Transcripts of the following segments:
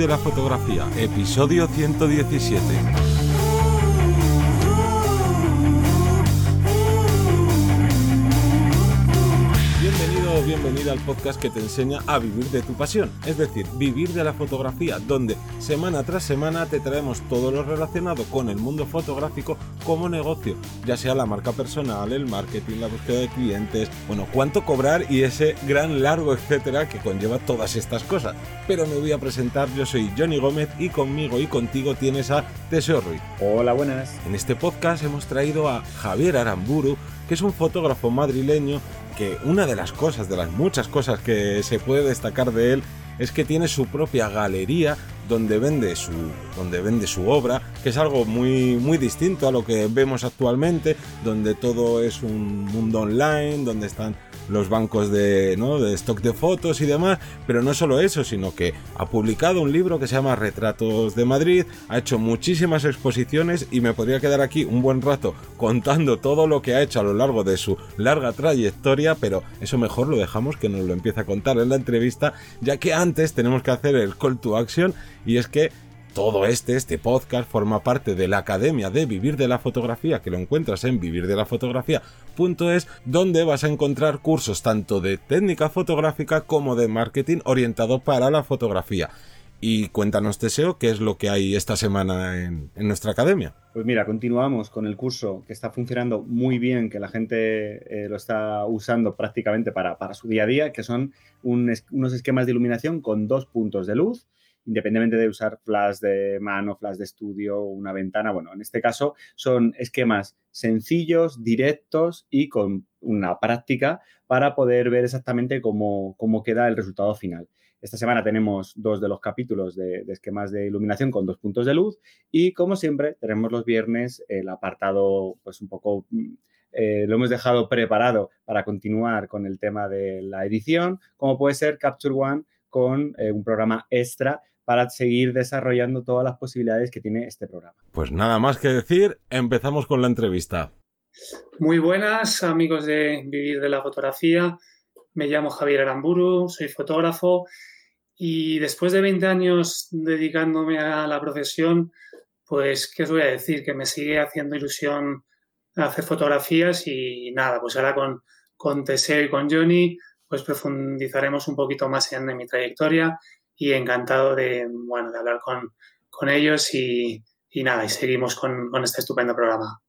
de la Fotografía, episodio 117. Bienvenida al podcast que te enseña a vivir de tu pasión, es decir, vivir de la fotografía, donde semana tras semana te traemos todo lo relacionado con el mundo fotográfico como negocio, ya sea la marca personal, el marketing, la búsqueda de clientes, bueno, cuánto cobrar y ese gran largo etcétera que conlleva todas estas cosas. Pero me voy a presentar, yo soy Johnny Gómez y conmigo y contigo tienes a Teseo Ruiz. Hola, buenas. En este podcast hemos traído a Javier Aramburu, que es un fotógrafo madrileño que una de las cosas, de las muchas cosas que se puede destacar de él, es que tiene su propia galería donde vende su, donde vende su obra, que es algo muy, muy distinto a lo que vemos actualmente, donde todo es un mundo online, donde están los bancos de, ¿no? de stock de fotos y demás, pero no solo eso, sino que ha publicado un libro que se llama Retratos de Madrid, ha hecho muchísimas exposiciones y me podría quedar aquí un buen rato contando todo lo que ha hecho a lo largo de su larga trayectoria, pero eso mejor lo dejamos que nos lo empiece a contar en la entrevista, ya que antes tenemos que hacer el call to action y es que todo este, este podcast forma parte de la Academia de Vivir de la Fotografía, que lo encuentras en vivirdelafotografía.es, donde vas a encontrar cursos tanto de técnica fotográfica como de marketing orientado para la fotografía. Y cuéntanos, Teseo, qué es lo que hay esta semana en, nuestra academia. Pues mira, continuamos con el curso que está funcionando muy bien, que la gente eh, lo está usando prácticamente para, su día a día, que son unos esquemas de iluminación con dos puntos de luz independientemente de usar flash de mano, flash de estudio, una ventana. Bueno, en este caso son esquemas sencillos, directos y con una práctica para poder ver exactamente cómo, queda el resultado final. Esta semana tenemos dos de los capítulos de, esquemas de iluminación con dos puntos de luz y como siempre tenemos los viernes el apartado pues un poco mm, eh, lo hemos dejado preparado para continuar con el tema de la edición, como puede ser Capture One con eh, un programa extra para seguir desarrollando todas las posibilidades que tiene este programa. Pues nada más que decir, empezamos con la entrevista. Muy buenas amigos de Vivir de la Fotografía. Me llamo Javier Aramburu, soy fotógrafo y después de 20 años dedicándome a la profesión, pues, ¿qué os voy a decir? Que me sigue haciendo ilusión hacer fotografías y nada, pues ahora con, con Teseo y con Johnny, pues profundizaremos un poquito más en mi trayectoria y encantado de, bueno, de hablar con, con ellos y, y, nada, y seguimos con, con, este estupendo programa.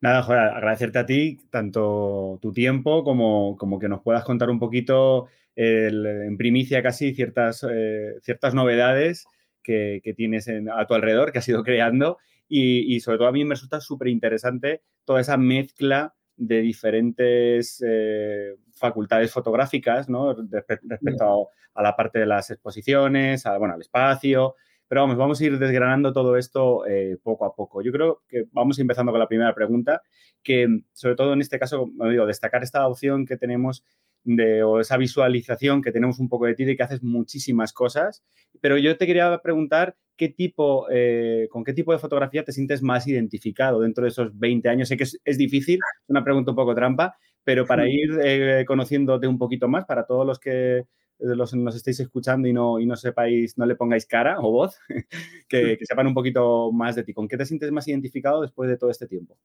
Nada, joder, agradecerte a ti tanto tu tiempo como, como que nos puedas contar un poquito en primicia casi ciertas, eh, ciertas novedades que, que tienes a tu alrededor, que has ido creando y, y sobre todo a mí me resulta súper interesante toda esa mezcla de diferentes eh, facultades fotográficas, ¿no? respecto a, la parte de las exposiciones, bueno, al espacio. Pero vamos, vamos a ir desgranando todo esto eh, poco a poco. Yo creo que vamos empezando con la primera pregunta, que sobre todo en este caso, digo, destacar esta opción que tenemos de, o esa visualización que tenemos un poco de ti de que haces muchísimas cosas. Pero yo te quería preguntar qué tipo, eh, con qué tipo de fotografía te sientes más identificado dentro de esos 20 años. Sé que es, es difícil, una pregunta un poco trampa, pero para ir eh, conociéndote un poquito más, para todos los que eh, los, nos estéis escuchando y no, y no sepáis, no le pongáis cara o voz, que, sepan un poquito más de ti. ¿Con qué te sientes más identificado después de todo este tiempo?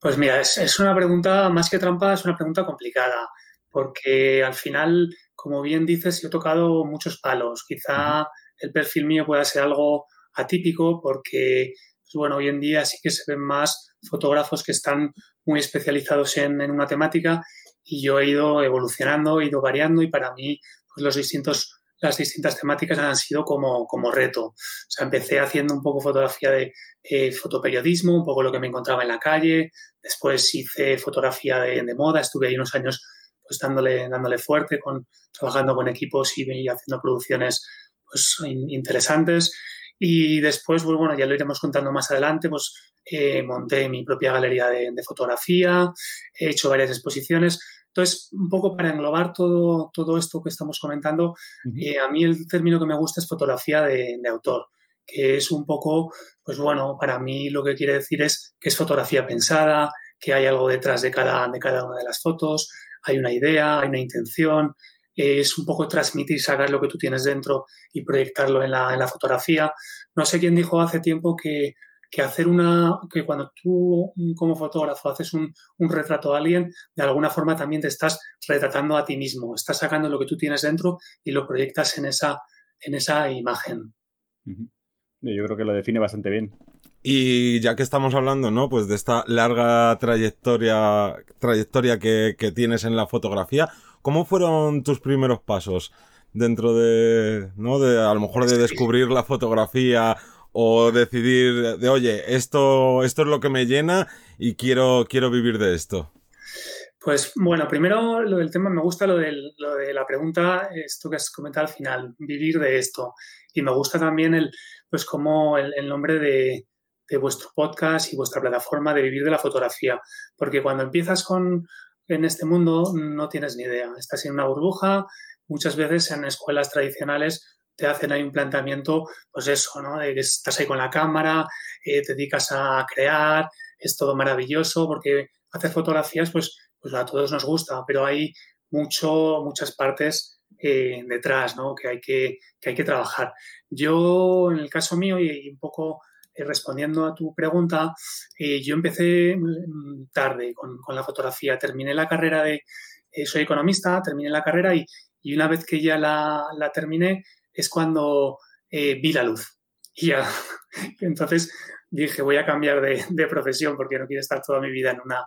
Pues mira, es, una pregunta, más que trampa, es una pregunta complicada, porque al final, como bien dices, yo he tocado muchos palos. Quizá el perfil mío pueda ser algo atípico, porque, pues bueno, hoy en día sí que se ven más fotógrafos que están muy especializados en, una temática y yo he ido evolucionando, he ido variando y para mí pues los distintos, las distintas temáticas han sido como, como reto. O sea, empecé haciendo un poco fotografía de eh, fotoperiodismo, un poco lo que me encontraba en la calle, después hice fotografía de, moda, estuve ahí unos años pues dándole, dándole fuerte, con, trabajando con equipos y, y haciendo producciones pues interesantes. Y después, pues, bueno, ya lo iremos contando más adelante, pues eh, monté mi propia galería de, fotografía, he hecho varias exposiciones. Entonces, un poco para englobar todo, todo esto que estamos comentando, eh, a mí el término que me gusta es fotografía de, autor, que es un poco, pues bueno, para mí lo que quiere decir es que es fotografía pensada, que hay algo detrás de cada, de cada una de las fotos, hay una idea, hay una intención, es un poco transmitir, sacar lo que tú tienes dentro y proyectarlo en la, en la fotografía. No sé quién dijo hace tiempo que, que, hacer una, que cuando tú como fotógrafo haces un, un, retrato a alguien, de alguna forma también te estás retratando a ti mismo, estás sacando lo que tú tienes dentro y lo proyectas en esa, en esa imagen. Yo creo que lo define bastante bien. Y ya que estamos hablando, ¿no? Pues de esta larga trayectoria, trayectoria que, que tienes en la fotografía, ¿cómo fueron tus primeros pasos dentro de, ¿no? De a lo mejor de descubrir la fotografía o decidir de, oye, esto, esto es lo que me llena y quiero, quiero vivir de esto? Pues bueno, primero lo del tema, me gusta lo, del, lo de la pregunta, esto que has comentado al final, vivir de esto. Y me gusta también el, pues como el, el nombre de, de vuestro podcast y vuestra plataforma de vivir de la fotografía. Porque cuando empiezas con, en este mundo no tienes ni idea. Estás en una burbuja. Muchas veces en escuelas tradicionales te hacen ahí un planteamiento, pues eso, ¿no? Estás ahí con la cámara, eh, te dedicas a crear, es todo maravilloso, porque hacer fotografías, pues, pues a todos nos gusta, pero hay mucho, muchas partes eh, detrás, ¿no? Que hay que, que hay que trabajar. Yo, en el caso mío, y, y un poco respondiendo a tu pregunta, eh, yo empecé mm, tarde con, con, la fotografía. Terminé la carrera de, eh, soy economista, terminé la carrera y, y una vez que ya la, la terminé es cuando vi la luz. Y ya, entonces dije, voy a cambiar de, de, profesión porque no quiero estar toda mi vida en una,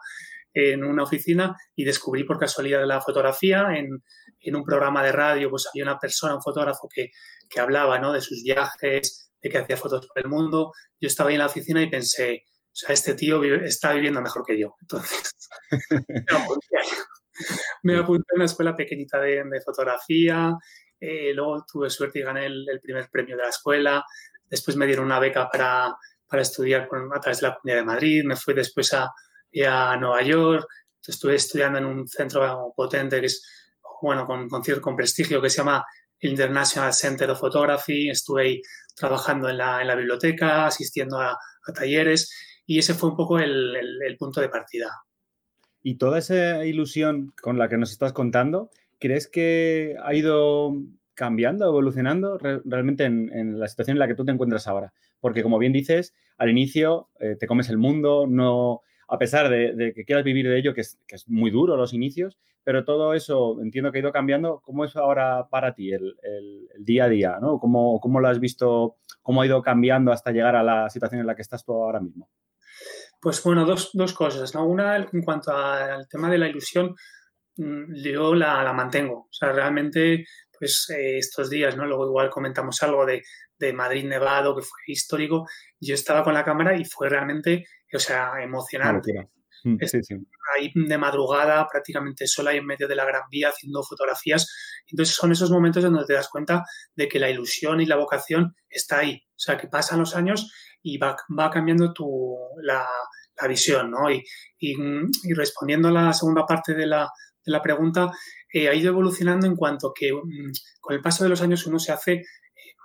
en una oficina y descubrí por casualidad la fotografía en, en, un programa de radio, pues había una persona, un fotógrafo que, que hablaba ¿no? de sus viajes, de que hacía fotos por el mundo. Yo estaba ahí en la oficina y pensé, o sea, este tío vive, está viviendo mejor que yo. Entonces, me, apunté, me apunté a una escuela pequeñita de, de fotografía, eh, luego tuve suerte y gané el, el, primer premio de la escuela, después me dieron una beca para, para estudiar con, a través de la Comunidad de Madrid, me fui después a, a Nueva York, estuve estudiando en un centro potente que es, bueno, con, con cierto con prestigio que se llama International Center of Photography, estuve ahí trabajando en la, en la biblioteca, asistiendo a, talleres y ese fue un poco el, punto de partida. Y toda esa ilusión con la que nos estás contando, ¿crees que ha ido cambiando, evolucionando re realmente en, en, la situación en la que tú te encuentras ahora? Porque como bien dices, al inicio eh, te comes el mundo, no, a pesar de, que quieras vivir de ello, que es, muy duro los inicios, pero todo eso entiendo que ha ido cambiando. ¿Cómo es ahora para ti el, día a día? ¿no? ¿Cómo, ¿Cómo, lo has visto? ¿Cómo ha ido cambiando hasta llegar a la situación en la que estás tú ahora mismo? Pues bueno, dos, dos cosas. ¿no? Una, en cuanto al tema de la ilusión, mm, yo la, mantengo. O sea, realmente, pues eh, estos días, ¿no? Luego igual comentamos algo de Madrid Nevado, que fue histórico. Yo estaba con la cámara y fue realmente, o sea, emocionante. Sí, sí. Ahí de madrugada, prácticamente sola y en medio de la Gran Vía haciendo fotografías. Entonces son esos momentos donde te das cuenta de que la ilusión y la vocación está ahí. O sea, que pasan los años y va, va cambiando tu, la, la visión, ¿no? Y, y, y, respondiendo a la segunda parte de la, de la pregunta, eh, ha ido evolucionando en cuanto que um, con el paso de los años uno se hace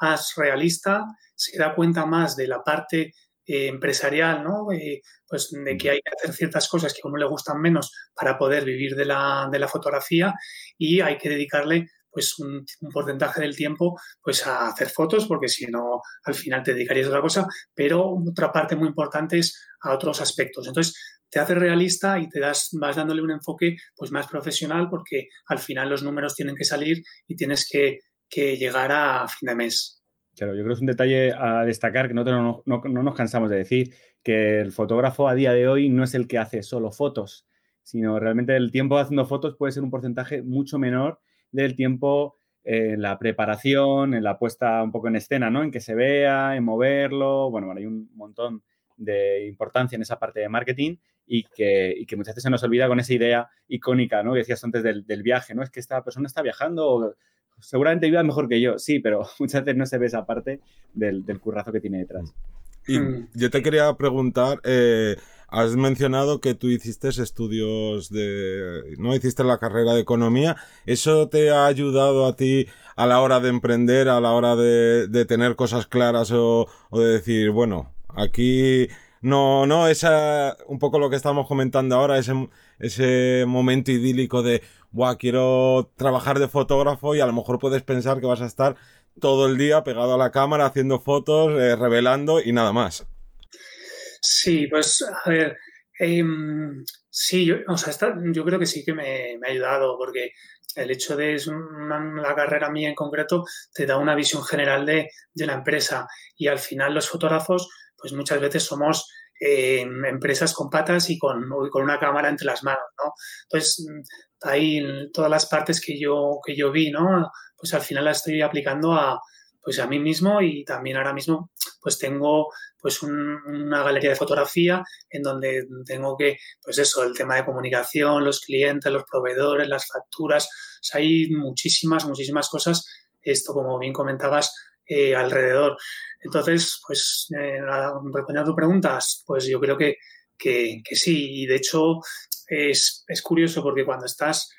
más realista, se da cuenta más de la parte eh, empresarial, ¿no? Eh, pues de que hay que hacer ciertas cosas que a uno le gustan menos para poder vivir de la, de la fotografía y hay que dedicarle pues un, un, porcentaje del tiempo pues a hacer fotos porque si no al final te dedicarías a otra cosa pero otra parte muy importante es a otros aspectos. Entonces te hace realista y te das vas dándole un enfoque pues más profesional porque al final los números tienen que salir y tienes que, que llegar a fin de mes Claro, yo creo que es un detalle a destacar que no, no, no, nos cansamos de decir, que el fotógrafo a día de hoy no es el que hace solo fotos, sino realmente el tiempo haciendo fotos puede ser un porcentaje mucho menor del tiempo en la preparación, en la puesta un poco en escena, ¿no? En que se vea, en moverlo, bueno, hay un montón de importancia en esa parte de marketing y que, y que, muchas veces se nos olvida con esa idea icónica, ¿no? Que decías antes del, del viaje, ¿no? Es que esta persona está viajando o seguramente viva mejor que yo, sí, pero muchas veces no se ve esa parte del, del currazo que tiene detrás. Y yo te quería preguntar, eh, has mencionado que tú hiciste estudios de, no hiciste la carrera de economía, ¿eso te ha ayudado a ti a la hora de emprender, a la hora de, de tener cosas claras o, o, de decir, bueno, aquí no, no, esa, un poco lo que estamos comentando ahora, ese, ese momento idílico de, Buah, quiero trabajar de fotógrafo y a lo mejor puedes pensar que vas a estar todo el día pegado a la cámara haciendo fotos, eh, revelando y nada más. Sí, pues a ver, em, sí, yo, o sea, yo creo que sí que me, ha ayudado porque el hecho de la carrera mía en concreto te da una visión general de, la empresa y al final los fotógrafos pues muchas veces somos em, empresas con patas y con, con, una cámara entre las manos, ¿no? Entonces, ahí todas las partes que yo, que yo vi, ¿no? Pues al final las estoy aplicando a, pues a mí mismo y también ahora mismo pues tengo pues una galería de fotografía en donde tengo que, pues eso, el tema de comunicación, los clientes, los proveedores, las facturas, hay muchísimas, muchísimas cosas, esto como bien comentabas, eh, alrededor. Entonces, pues, eh, respondiendo a tu preguntas, pues yo creo que, que, sí, y de hecho es, es, curioso porque cuando estás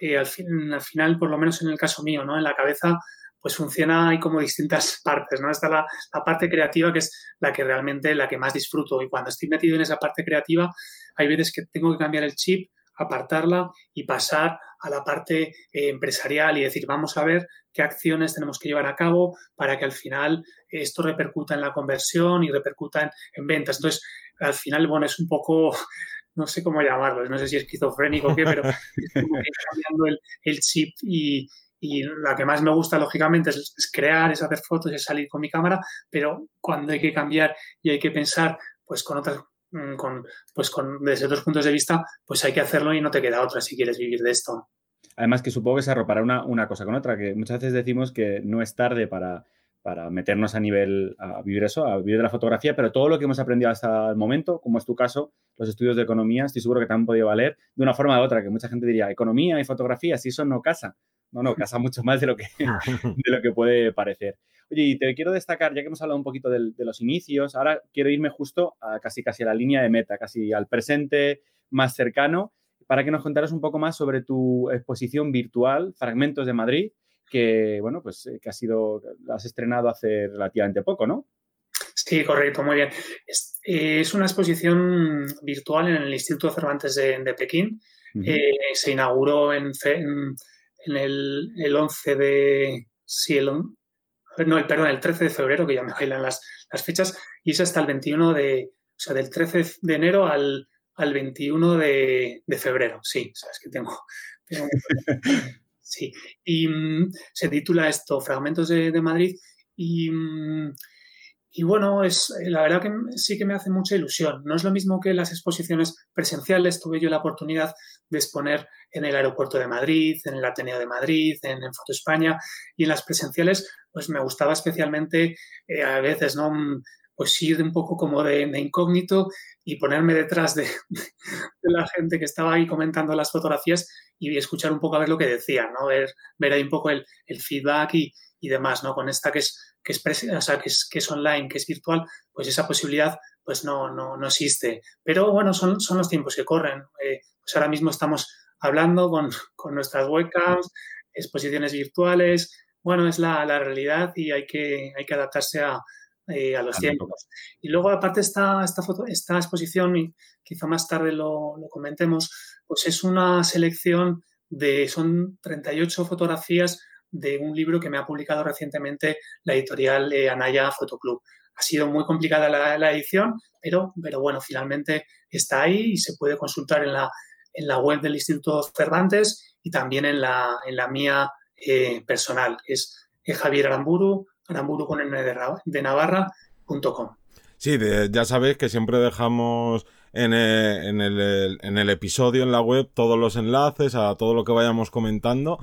eh, al, al final, por lo menos en el caso mío, ¿no? En la cabeza pues funciona, hay como distintas partes, ¿no? Está la, parte creativa que es la que realmente, la que más disfruto. Y cuando estoy metido en esa parte creativa, hay veces que tengo que cambiar el chip, apartarla y pasar a la parte eh, empresarial y decir, vamos a ver qué acciones tenemos que llevar a cabo para que al final esto repercuta en la conversión y repercuta en, ventas. Entonces, al final, bueno, es un poco no sé cómo llamarlo, no sé si es esquizofrénico o qué, pero es como que cambiando el, chip y, y la que más me gusta, lógicamente, es, crear, es hacer fotos, es salir con mi cámara, pero cuando hay que cambiar y hay que pensar, pues con otras, con, pues con, desde otros puntos de vista, pues hay que hacerlo y no te queda otra si quieres vivir de esto. Además que supongo que se arropará una, una cosa con otra, que muchas veces decimos que no es tarde para, para meternos a nivel, a vivir eso, a vivir de la fotografía, pero todo lo que hemos aprendido hasta el momento, como es tu caso, los estudios de economía, estoy seguro que te han podido valer de una forma u otra, que mucha gente diría, economía y fotografía, si eso no casa. No, no, casa mucho más de lo que, de lo que puede parecer. Oye, y te quiero destacar, ya que hemos hablado un poquito de, los inicios, ahora quiero irme justo a casi, casi a la línea de meta, casi al presente más cercano, para que nos contaras un poco más sobre tu exposición virtual, Fragmentos de Madrid, que, bueno, pues eh, que ha sido, la has estrenado hace relativamente poco, ¿no? Sí, correcto, muy bien. Es, una exposición virtual en el Instituto Cervantes de, Pekín. Eh, se inauguró en, en en el, el 11 de... Sí, el, no, perdón, el 13 de febrero, que ya me bailan las, las fechas, y es hasta el 21 de... O sea, del 13 de enero al, al 21 de, de febrero. Sí, sabes que tengo... sí, y mm, se titula esto, Fragmentos de, de Madrid, y... Mm, y bueno, es, la verdad que sí que me hace mucha ilusión. No es lo mismo que las exposiciones presenciales. Tuve yo la oportunidad de exponer en el aeropuerto de Madrid, en el Ateneo de Madrid, en, Foto España. Y en las presenciales, pues me gustaba especialmente eh, a veces, ¿no? Mm, pues ir un poco como de, incógnito y ponerme detrás de, la gente que estaba ahí comentando las fotografías y escuchar un poco a ver lo que decían, ¿no? Ver, ver ahí un poco el, el feedback y, y demás, ¿no? Con esta que es que es, o sea, que es, que es online, que es virtual, pues esa posibilidad pues no, no, no existe. Pero bueno, son, son los tiempos que corren. Eh, pues ahora mismo estamos hablando con, con, nuestras webcams, exposiciones virtuales. Bueno, es la, la realidad y hay que, hay que adaptarse a, eh, a los tiempos. Y luego, aparte, esta, esta, foto, esta exposición, y quizá más tarde lo, lo, comentemos, pues es una selección de, son 38 fotografías de un libro que me ha publicado recientemente la editorial Anaya Fotoclub. Ha sido muy complicada la, edición, pero, pero bueno, finalmente está ahí y se puede consultar en la, en la web del Instituto Cervantes y también en la, en la mía eh, personal, es eh, Javier Aramburu, aramburu con N de, Navarra.com. Sí, ya sabéis que siempre dejamos en eh, en, el, en el episodio en la web todos los enlaces a todo lo que vayamos comentando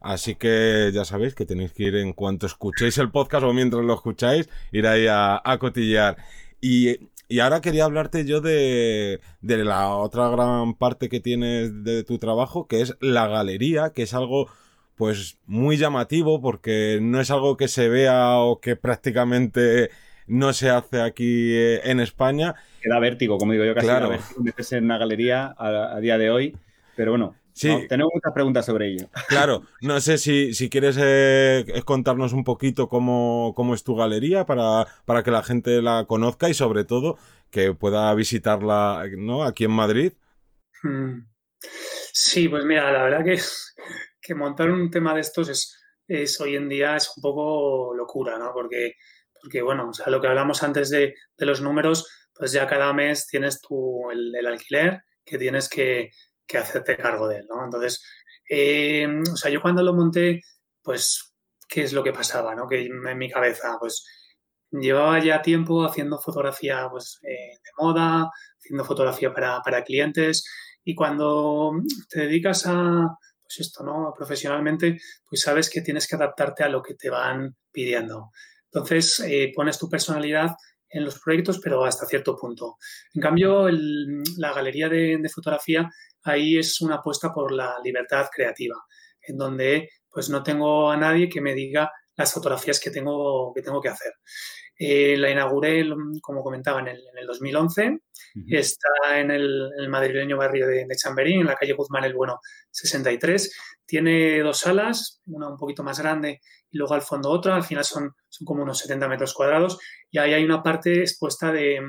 Así que ya sabéis que tenéis que ir en cuanto escuchéis el podcast o mientras lo escucháis, ir ahí a, a cotillear. Y, y, ahora quería hablarte yo de, de la otra gran parte que tienes de tu trabajo, que es la galería, que es algo pues muy llamativo porque no es algo que se vea o que prácticamente no se hace aquí eh, en España. Queda vértigo, como digo yo, casi claro. meterse en una galería a, a día de hoy. Pero bueno, Sí. tenemos muchas preguntas sobre ello. Claro, no sé si, si quieres eh, contarnos un poquito cómo, cómo, es tu galería para, para que la gente la conozca y sobre todo que pueda visitarla ¿no? aquí en Madrid. Hmm. Sí, pues mira, la verdad que, que montar un tema de estos es, es hoy en día es un poco locura, ¿no? Porque, porque bueno, o sea, lo que hablamos antes de, de los números, pues ya cada mes tienes tu, el, el alquiler que tienes que, que, hacerte cargo de él, ¿no? Entonces, eh, o sea, yo cuando lo monté, pues, ¿qué es lo que pasaba, ¿no? Que en mi cabeza, pues, llevaba ya tiempo haciendo fotografía, pues, eh, de moda, haciendo fotografía para, para clientes y cuando te dedicas a, pues esto, ¿no? Profesionalmente, pues sabes que tienes que adaptarte a lo que te van pidiendo. Entonces, eh, pones tu personalidad en los proyectos, pero hasta cierto punto. En cambio, la galería de, fotografía, ahí es una apuesta por la libertad creativa, en donde pues no tengo a nadie que me diga las fotografías que tengo que, tengo que hacer. Eh, la inauguré, como comentaba, en el, en el 2011. Uh -huh. Está en el, el, madrileño barrio de, de, Chamberí, en la calle Guzmán el Bueno 63. Tiene dos salas, una un poquito más grande y luego al fondo otra. Al final son, son como unos 70 metros cuadrados. Y ahí hay una parte expuesta de,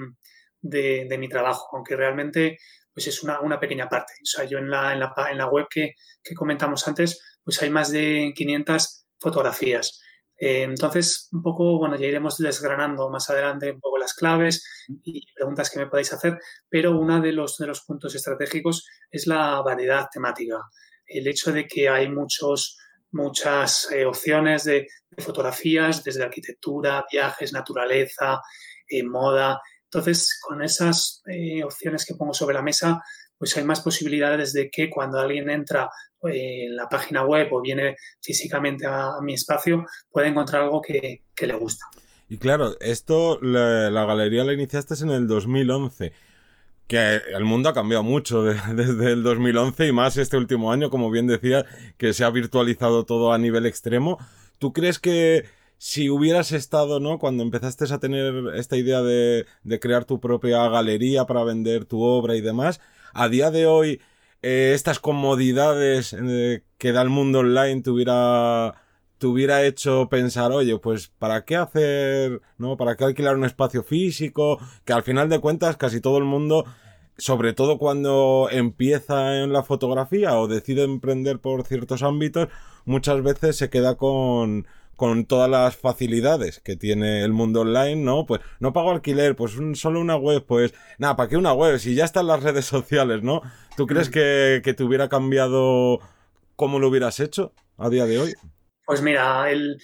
de, de mi trabajo, aunque realmente pues es una, una, pequeña parte. O sea, yo en la, en la, en la web que, que comentamos antes, pues hay más de 500 fotografías. Eh, entonces, un poco, bueno, ya iremos desgranando más adelante un poco las claves y preguntas que me podáis hacer, pero uno de los, de los puntos estratégicos es la variedad temática. El hecho de que hay muchos, muchas eh, opciones de, fotografías, desde arquitectura, viajes, naturaleza, eh, moda. Entonces, con esas eh, opciones que pongo sobre la mesa, pues hay más posibilidades de que cuando alguien entra eh, en la página web o viene físicamente a, mi espacio, pueda encontrar algo que, le gusta. Y claro, esto, la, galería la iniciaste en el 2011, que el mundo ha cambiado mucho de, desde el 2011 y más este último año, como bien decía, que se ha virtualizado todo a nivel extremo. ¿Tú crees que si hubieras estado, ¿no? Cuando empezaste a tener esta idea de, de crear tu propia galería para vender tu obra y demás, a día de hoy eh, estas comodidades eh, que da el mundo online te hubiera, te hubiera hecho pensar, oye, pues ¿para qué hacer, no? ¿Para qué alquilar un espacio físico? Que al final de cuentas casi todo el mundo, sobre todo cuando empieza en la fotografía o decide emprender por ciertos ámbitos, muchas veces se queda con, con todas las facilidades que tiene el mundo online, ¿no? Pues no pago alquiler, pues un, solo una web, pues nada, ¿para qué una web? Si ya están las redes sociales, ¿no? ¿Tú crees que, te hubiera cambiado cómo lo hubieras hecho a día de hoy? Pues mira, el,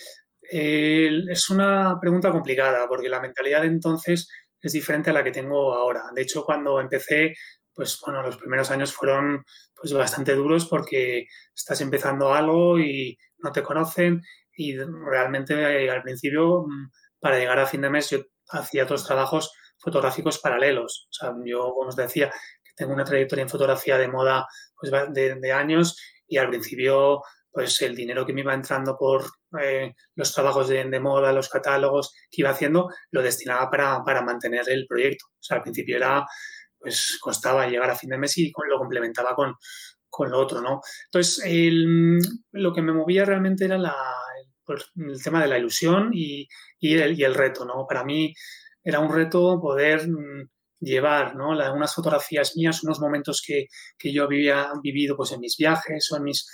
es una pregunta complicada porque la mentalidad de entonces es diferente a la que tengo ahora. De hecho, cuando empecé, pues bueno, los primeros años fueron pues bastante duros porque estás empezando algo y no te conocen y realmente eh, al principio, mm, para llegar a fin de mes, yo hacía otros trabajos fotográficos paralelos. O sea, yo, como os decía, tengo una trayectoria en fotografía de moda pues, de, de años y al principio, pues el dinero que me iba entrando por eh, los trabajos de, de, moda, los catálogos que iba haciendo, lo destinaba para, para mantener el proyecto. O sea, al principio era, pues costaba llegar a fin de mes y lo complementaba con, con lo otro, ¿no? Entonces, el, lo que me movía realmente era la, el, tema de la ilusión y, el, reto, ¿no? Para mí era un reto poder mm, llevar, ¿no? La, unas fotografías mías, unos momentos que, yo había vivido pues, en mis viajes o en mis,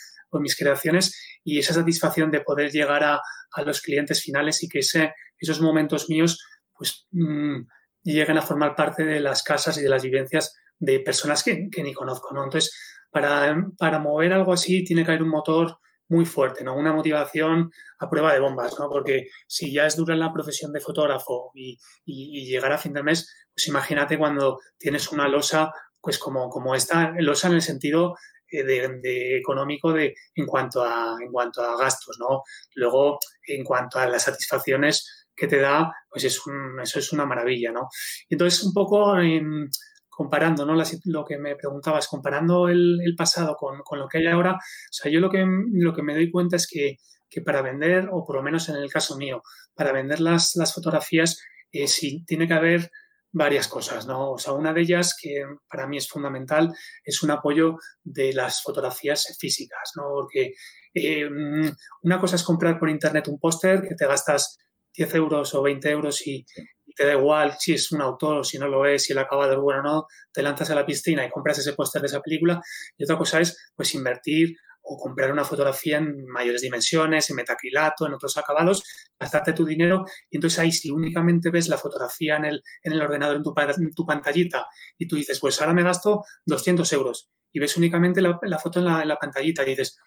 creaciones y esa satisfacción de poder llegar a, los clientes finales y que esos momentos míos pues mmm, lleguen a formar parte de las casas y de las vivencias de personas que, que ni conozco, ¿no? Entonces, para mover algo así tiene que haber un motor muy fuerte, ¿no? Una motivación a prueba de bombas, ¿no? Porque si ya es dura la profesión de fotógrafo y, y, llegar a fin de mes, pues imagínate cuando tienes una losa, pues como, como esta, losa en el sentido eh, de, económico de, en, cuanto a, en cuanto a gastos, ¿no? Luego, en cuanto a las satisfacciones que te da, pues es un, eso es una maravilla, ¿no? Entonces, un poco... Eh, comparando, ¿no? lo que me preguntabas, comparando el, pasado con, con, lo que hay ahora, o sea, yo lo que, lo que me doy cuenta es que, que, para vender, o por lo menos en el caso mío, para vender las, las fotografías, eh, sí tiene que haber varias cosas, ¿no? O sea, una de ellas que para mí es fundamental es un apoyo de las fotografías físicas, ¿no? Porque eh, una cosa es comprar por internet un póster que te gastas 10 euros o 20 euros y, te da igual si es un autor o si no lo es, si el acabado es bueno o no, te lanzas a la piscina y compras ese póster de esa película. Y otra cosa es, pues, invertir o comprar una fotografía en mayores dimensiones, en metacrilato, en otros acabados, gastarte tu dinero y entonces ahí si únicamente ves la fotografía en el, en el ordenador, en tu, en tu pantallita y tú dices, pues ahora me gasto 200 euros y ves únicamente la, foto en la, en la, pantallita y dices,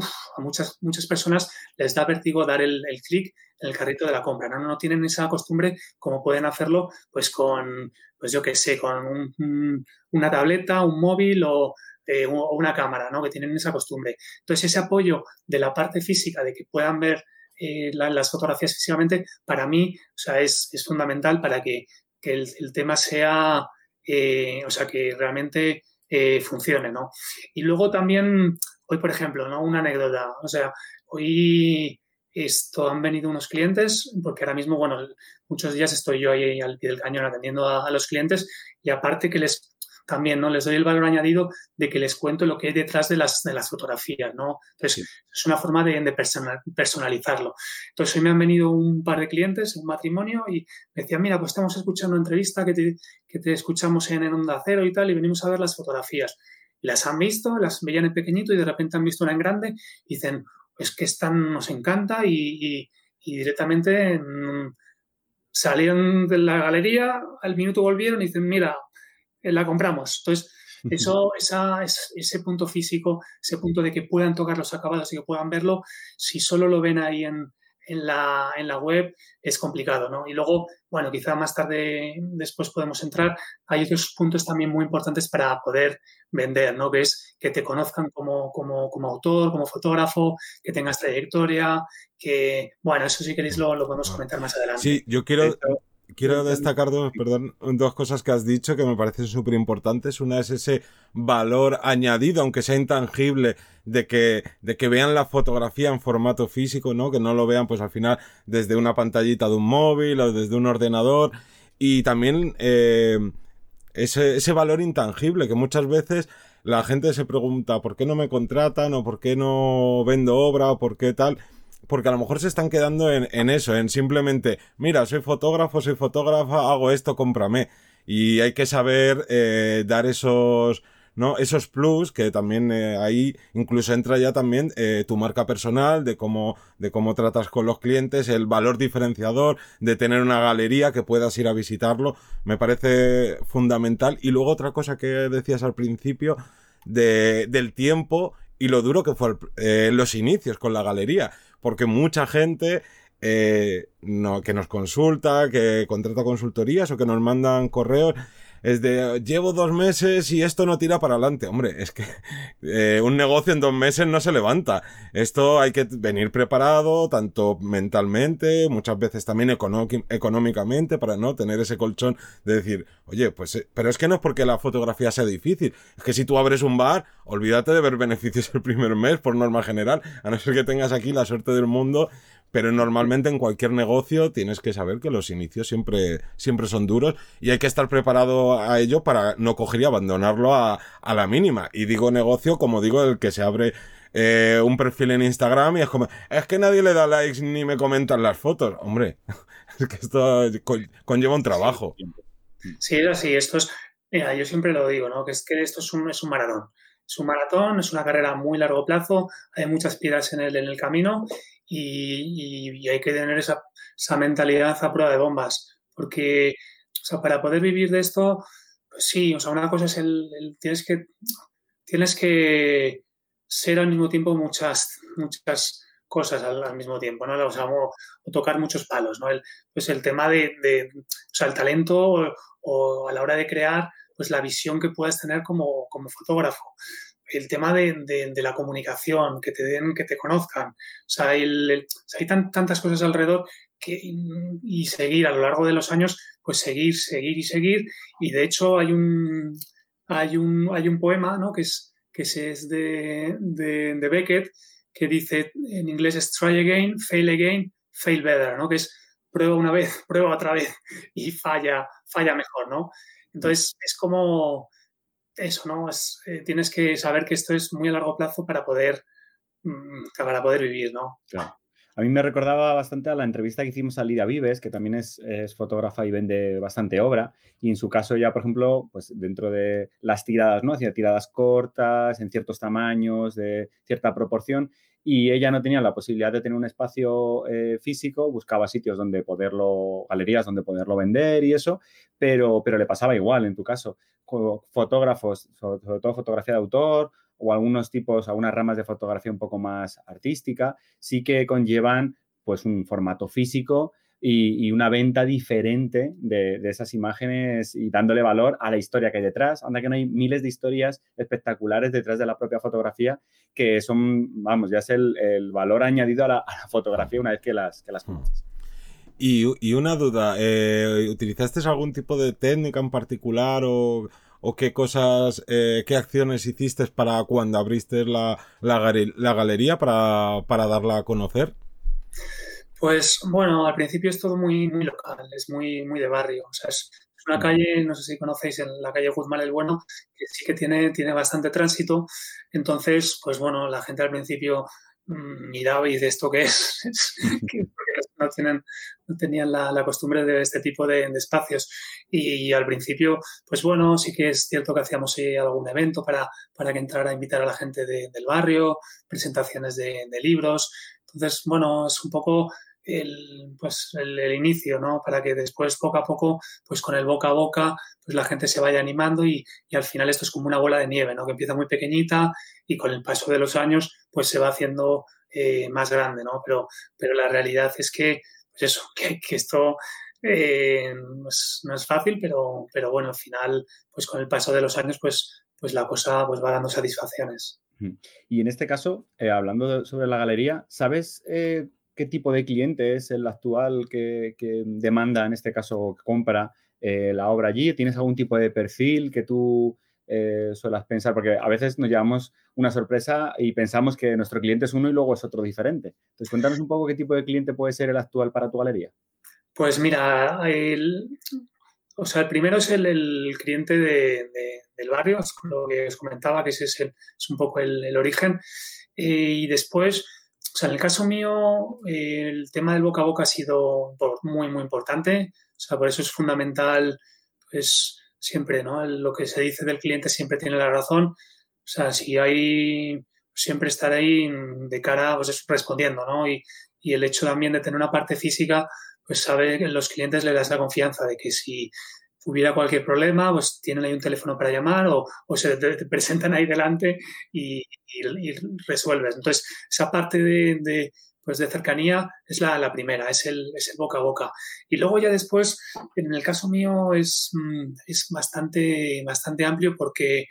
a muchas, muchas personas les da vértigo dar el, el clic en el carrito de la compra, ¿no? ¿no? tienen esa costumbre como pueden hacerlo pues con, pues yo qué sé, con una tableta, un móvil o eh, o una cámara, ¿no? Que tienen esa costumbre. Entonces, ese apoyo de la parte física, de que puedan ver eh, las fotografías físicamente, para mí, o sea, es, fundamental para que, el, tema sea, eh, o sea, que realmente funcione, ¿no? Y luego también, hoy, por ejemplo, ¿no? Una anécdota, o sea, hoy esto han venido unos clientes, porque ahora mismo, bueno, muchos días estoy yo ahí al pie del cañón atendiendo a los clientes y aparte que les también, ¿no? Les doy el valor añadido de que les cuento lo que hay detrás de las, de las fotografías, ¿no? Entonces, es una forma de, de personalizarlo. Entonces, hoy me han venido un par de clientes, un matrimonio, y me decían, mira, pues estamos escuchando una entrevista que te, que te escuchamos en, en Onda Cero y tal, y venimos a ver las fotografías. Las han visto, las veían en pequeñito y de repente han visto una en grande y dicen, es que esta nos encanta y, y, directamente mm, salieron de la galería, al minuto volvieron y dicen, mira, eh, la compramos. Entonces, eso, esa, ese punto físico, ese punto de que puedan tocar los acabados y que puedan verlo, si solo lo ven ahí en, en, la, en la web, es complicado, ¿no? Y luego, bueno, quizá más tarde, después podemos entrar, hay otros puntos también muy importantes para poder vender, ¿no? Que es que te conozcan como, como, como autor, como fotógrafo, que tengas trayectoria, que, bueno, eso si queréis lo, lo podemos comentar más adelante. Sí, yo quiero... Quiero destacar dos, perdón, dos cosas que has dicho que me parecen súper importantes. Una es ese valor añadido, aunque sea intangible, de que, de que vean la fotografía en formato físico, ¿no? Que no lo vean, pues al final, desde una pantallita de un móvil o desde un ordenador. Y también eh, ese, ese valor intangible que muchas veces la gente se pregunta ¿por qué no me contratan? o ¿por qué no vendo obra? o ¿por qué tal? Porque a lo mejor se están quedando en, eso, en simplemente, mira, soy fotógrafo, soy fotógrafa, hago esto, cómprame. Y hay que saber eh, dar esos, ¿no? Esos plus que también eh, ahí incluso entra ya también eh, tu marca personal, de cómo, de cómo tratas con los clientes, el valor diferenciador, de tener una galería que puedas ir a visitarlo, me parece fundamental. Y luego otra cosa que decías al principio, de, del tiempo y lo duro que fue los inicios con la galería porque mucha gente eh, no, que nos consulta, que contrata consultorías o que nos mandan correos es de llevo dos meses y esto no tira para adelante. Hombre, es que eh, un negocio en dos meses no se levanta. Esto hay que venir preparado, tanto mentalmente, muchas veces también económicamente, para no tener ese colchón de decir, oye, pues, eh, pero es que no es porque la fotografía sea difícil. Es que si tú abres un bar, olvídate de ver beneficios el primer mes, por norma general, a no ser que tengas aquí la suerte del mundo pero normalmente en cualquier negocio tienes que saber que los inicios siempre, siempre son duros y hay que estar preparado a ello para no coger y abandonarlo a, a la mínima. Y digo negocio como digo el que se abre eh, un perfil en Instagram y es como, es que nadie le da likes ni me comentan las fotos. Hombre, es que esto conlleva un trabajo. Sí, es así. Esto es, mira, yo siempre lo digo, ¿no? Que es que esto es un, es un maratón. Es un maratón, es una carrera a muy largo plazo, hay muchas piedras en el, en el camino y, hay que tener esa, mentalidad a prueba de bombas, porque o sea, para poder vivir de esto, pues sí, o sea, una cosa es el, tienes que tienes que ser al mismo tiempo muchas muchas cosas al, mismo tiempo, ¿no? O, sea, tocar muchos palos, ¿no? El, pues el tema de, o sea, el talento o, o, a la hora de crear, pues la visión que puedas tener como, como fotógrafo el tema de, la comunicación, que te den, que te conozcan. O sea, hay tantas cosas alrededor que, y seguir a lo largo de los años, pues seguir, seguir y seguir. Y de hecho hay un, hay un, hay un poema, ¿no? Que es, que es de, Beckett, que dice en inglés es try again, fail again, fail better, ¿no? Que es prueba una vez, prueba otra vez y falla, falla mejor, ¿no? Entonces es como eso, ¿no? Eh, tienes que saber que esto es muy a largo plazo para poder, mm, para poder vivir, ¿no? A mí me recordaba bastante a la entrevista que hicimos a Lidia Vives, que también es, fotógrafa y vende bastante obra. Y en su caso ya, por ejemplo, pues dentro de las tiradas, ¿no? Hacía tiradas cortas, en ciertos tamaños, de cierta proporción. Y ella no tenía la posibilidad de tener un espacio eh, físico, buscaba sitios donde poderlo, galerías donde poderlo vender y eso, pero, pero le pasaba igual en tu caso. Fotógrafos, sobre todo fotografía de autor o algunos tipos, algunas ramas de fotografía un poco más artística, sí que conllevan pues un formato físico y, una venta diferente de, esas imágenes y dándole valor a la historia que hay detrás. Anda que no hay miles de historias espectaculares detrás de la propia fotografía que son, vamos, ya es el, valor añadido a la, fotografía una vez que las, que las mm. conoces. Y, una duda, eh, ¿utilizaste algún tipo de técnica en particular o o qué cosas, eh, qué acciones hiciste para cuando abriste la, la, galería para, para, darla a conocer? Pues bueno, al principio es todo muy, muy local, es muy, muy de barrio. O sea, es, una calle, no sé si conocéis, en la calle Guzmán el Bueno, que sí que tiene, tiene bastante tránsito. Entonces, pues bueno, la gente al principio mm, miraba y de esto qué es, no, tenían la, costumbre de este tipo de, espacios. Y, al principio, pues bueno, sí que es cierto que hacíamos eh, algún evento para, para que entrara a invitar a la gente del barrio, presentaciones de, libros. Entonces, bueno, es un poco el, pues el, inicio, ¿no? Para que después, poco a poco, pues con el boca a boca, pues la gente se vaya animando y, y, al final esto es como una bola de nieve, ¿no? Que empieza muy pequeñita y con el paso de los años, pues se va haciendo eh, más grande, ¿no? Pero, pero la realidad es que, pues eso, que, esto eh, no, es, fácil, pero, pero bueno, al final, pues con el paso de los años, pues, pues la cosa pues va dando satisfacciones. Y en este caso, eh, hablando sobre la galería, ¿sabes qué tipo de cliente es el actual que, que demanda, en este caso, compra la obra allí? ¿Tienes algún tipo de perfil que tú eh, suelas pensar? Porque a veces nos llevamos una sorpresa y pensamos que nuestro cliente es uno y luego es otro diferente. Entonces, cuéntanos un poco qué tipo de cliente puede ser el actual para tu galería. Pues mira, el, o sea, el primero es el, cliente del barrio, lo que os comentaba, que ese es, es un poco el, origen. Eh, y después, o sea, en el caso mío, el tema del boca a boca ha sido muy, muy importante. O sea, por eso es fundamental, pues, siempre, ¿no? Lo que se dice del cliente siempre tiene la razón. O sea, si hay siempre estar ahí de cara, pues respondiendo, ¿no? Y, y el hecho también de tener una parte física, pues sabe que los clientes le das la confianza de que si hubiera cualquier problema, pues tienen ahí un teléfono para llamar o, se te, presentan ahí delante y, y, resuelves. Entonces, esa parte de, pues de cercanía es la, primera, es el, es el, boca a boca. Y luego ya después, en el caso mío es, mm, es bastante, bastante amplio porque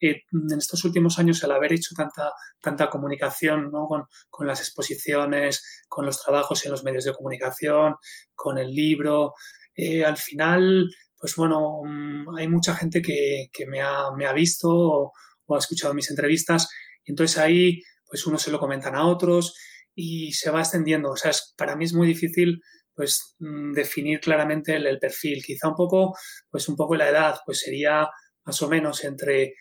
eh, en estos últimos años, al haber hecho tanta, tanta comunicación ¿no? con, con, las exposiciones, con los trabajos en los medios de comunicación, con el libro, eh, al final, pues bueno, mm, hay mucha gente que, que me, ha, me, ha, visto o, o ha escuchado mis entrevistas y entonces ahí, pues uno se lo comentan a otros y se va extendiendo. O sea, es, para mí es muy difícil pues mm, definir claramente el, perfil. Quizá un poco, pues un poco la edad, pues sería más o menos entre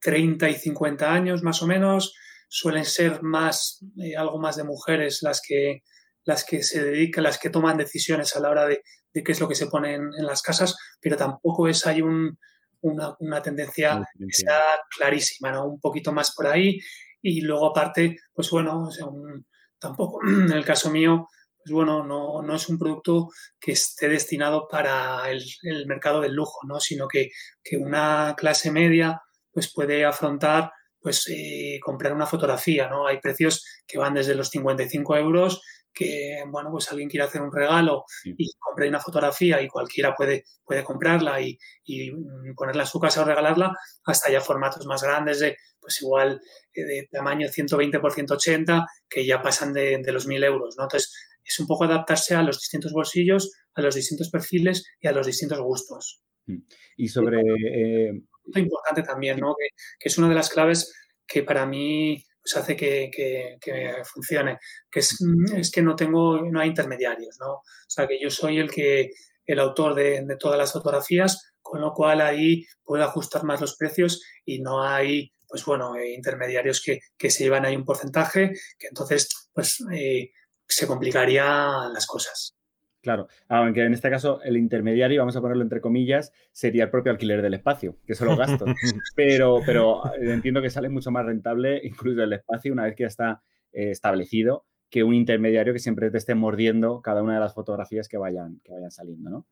30 y 50 años, más o menos. Suelen ser más, eh, algo más de mujeres las que, las que se dedican, las que toman decisiones a la hora de, qué es lo que se pone en, las casas, pero tampoco es, hay un, una, una, tendencia que sea clarísima, ¿no? Un poquito más por ahí. Y luego aparte, pues bueno, o sea, un, tampoco, en el caso mío, pues bueno, no, no es un producto que esté destinado para el, mercado del lujo, ¿no? Sino que, que, una clase media pues puede afrontar pues eh, comprar una fotografía, ¿no? Hay precios que van desde los 55 euros que, bueno, pues alguien quiere hacer un regalo y compre una fotografía y cualquiera puede, puede comprarla y, y, ponerla en su casa o regalarla, hasta ya formatos más grandes de, pues igual, eh, de tamaño 120 por 180, que ya pasan de, de los 1000 euros, ¿no? Entonces, es un poco adaptarse a los distintos bolsillos, a los distintos perfiles y a los distintos gustos. Mm. Y sobre... Eh... importante también, ¿no? Que, que es una de las claves que para mí pues hace que, que, funcione, que es, es, que no tengo, no hay intermediarios, ¿no? O sea, que yo soy el que, el autor de, de, todas las fotografías, con lo cual ahí puedo ajustar más los precios y no hay, pues bueno, eh, intermediarios que, que, se llevan ahí un porcentaje, que entonces, pues, eh, se complicarían las cosas. Claro, aunque en este caso el intermediario, vamos a ponerlo entre comillas, sería el propio alquiler del espacio, que solo gasto. pero, pero entiendo que sale mucho más rentable incluso el espacio una vez que ya está eh, establecido que un intermediario que siempre te esté mordiendo cada una de las fotografías que vayan, que vayan saliendo, ¿no?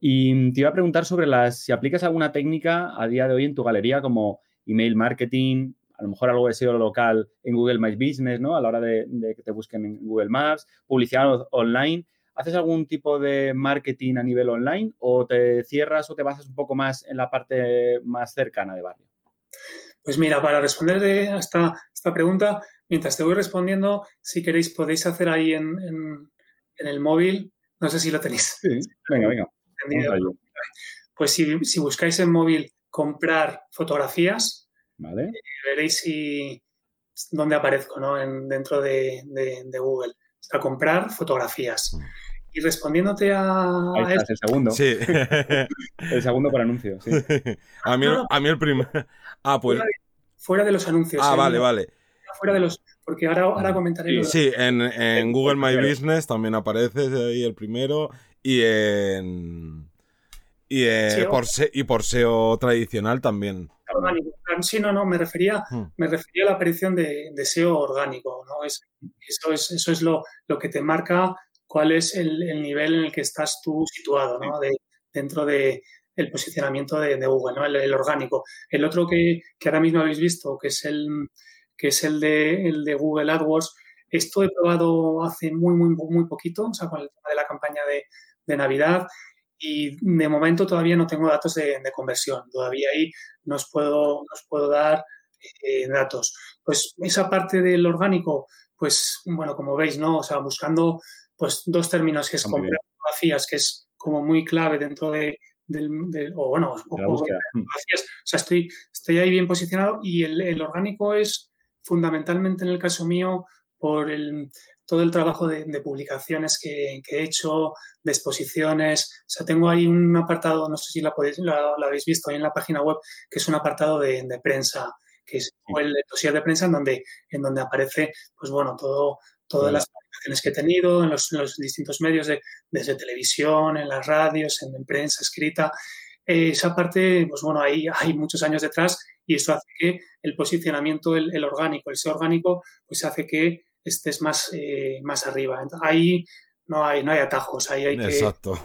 Y te iba a preguntar sobre las, si aplicas alguna técnica a día de hoy en tu galería como email marketing, a lo mejor algo de SEO local en Google My Business, ¿no? A la hora de, de que te busquen en Google Maps, publicidad online ¿Haces algún tipo de marketing a nivel online o te cierras o te basas un poco más en la parte más cercana de barrio? Pues mira, para responder a esta, esta pregunta, mientras te voy respondiendo, si queréis podéis hacer ahí en, el móvil, no sé si lo tenéis. Sí, venga, venga. Pues si, buscáis en móvil comprar fotografías, vale. Eh, veréis si, dónde aparezco ¿no? en, dentro de, de Google. O sea, comprar fotografías. Y respondiéndote a. Ahí estás, el segundo. Sí. el segundo por anuncio, sí. a, mí, a mí el primer. Ah, pues. Fuera de, los anuncios. Ah, ¿eh? vale, vale. Fuera de los. Porque ahora, ahora comentaré. Sí, en, en Google My Business también aparece ahí el primero. Y en. Y, por, y por SEO tradicional también. Sí, no, no, me refería, hmm. me refería a la aparición de, de SEO orgánico, ¿no? Es, eso es, eso es lo, lo que te marca cuál es el, nivel en el que estás tú situado ¿no? dentro del el posicionamiento de, Google, ¿no? el, orgánico. El otro que, ahora mismo habéis visto, que es el, que es el, de, el de Google AdWords, esto he probado hace muy, muy, muy poquito, o sea, con el tema de la campaña de, Navidad y de momento todavía no tengo datos de, conversión. Todavía ahí no os puedo, puedo dar eh, datos. Pues esa parte del orgánico, pues bueno, como veis, ¿no? O sea, buscando pues dos términos que es comprar fotografías, que es como muy clave dentro de, del, o bueno, o, sea, estoy, estoy ahí bien posicionado y el, orgánico es fundamentalmente en el caso mío por el, todo el trabajo de, publicaciones que, he hecho, de exposiciones. O sea, tengo ahí un apartado, no sé si la, podéis, la, habéis visto ahí en la página web, que es un apartado de, prensa, que es el dossier de prensa en donde, en donde aparece, pues bueno, todo, todas las que he tenido en los, distintos medios, de, desde televisión, en las radios, en, prensa escrita. esa parte, pues bueno, ahí hay muchos años detrás y eso hace que el posicionamiento, el, orgánico, el SEO orgánico, pues hace que estés más, eh, más arriba. ahí no hay, no hay atajos, ahí hay Exacto.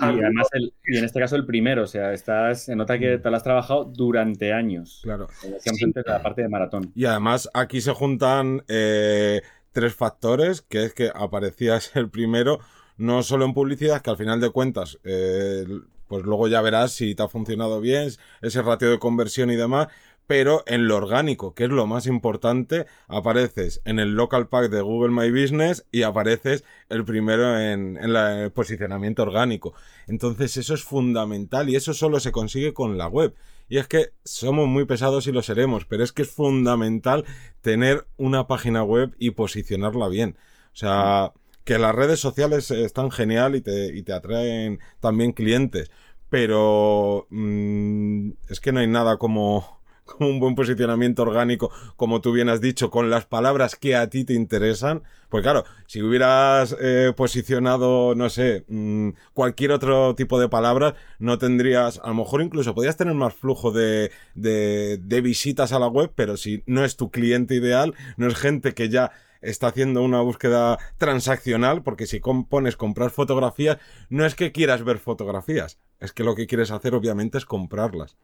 y además, y en este caso el primero, o sea, estás, se nota que te lo has trabajado durante años. Claro. Siempre la parte de maratón. Y además aquí se juntan eh, tres factores, que es que aparecías el primero, no solo en publicidad, que al final de cuentas, eh, pues luego ya verás si te ha funcionado bien, ese ratio de conversión y demás, pero en lo orgánico, que es lo más importante, apareces en el local pack de Google My Business y apareces el primero en, en el posicionamiento orgánico. Entonces eso es fundamental y eso solo se consigue con la web. Y es que somos muy pesados y lo seremos, pero es que es fundamental tener una página web y posicionarla bien. O sea, que las redes sociales están genial y te, y te atraen también clientes, pero mm, es que no hay nada como un buen posicionamiento orgánico, como tú bien has dicho, con las palabras que a ti te interesan. Pues claro, si hubieras eh, posicionado, no sé, mm, cualquier otro tipo de palabras, no tendrías, a lo mejor incluso podrías tener más flujo de, de, de visitas a la web, pero si no es tu cliente ideal, no es gente que ya está haciendo una búsqueda transaccional, porque si pones comprar fotografías, no es que quieras ver fotografías, es que lo que quieres hacer obviamente es comprarlas.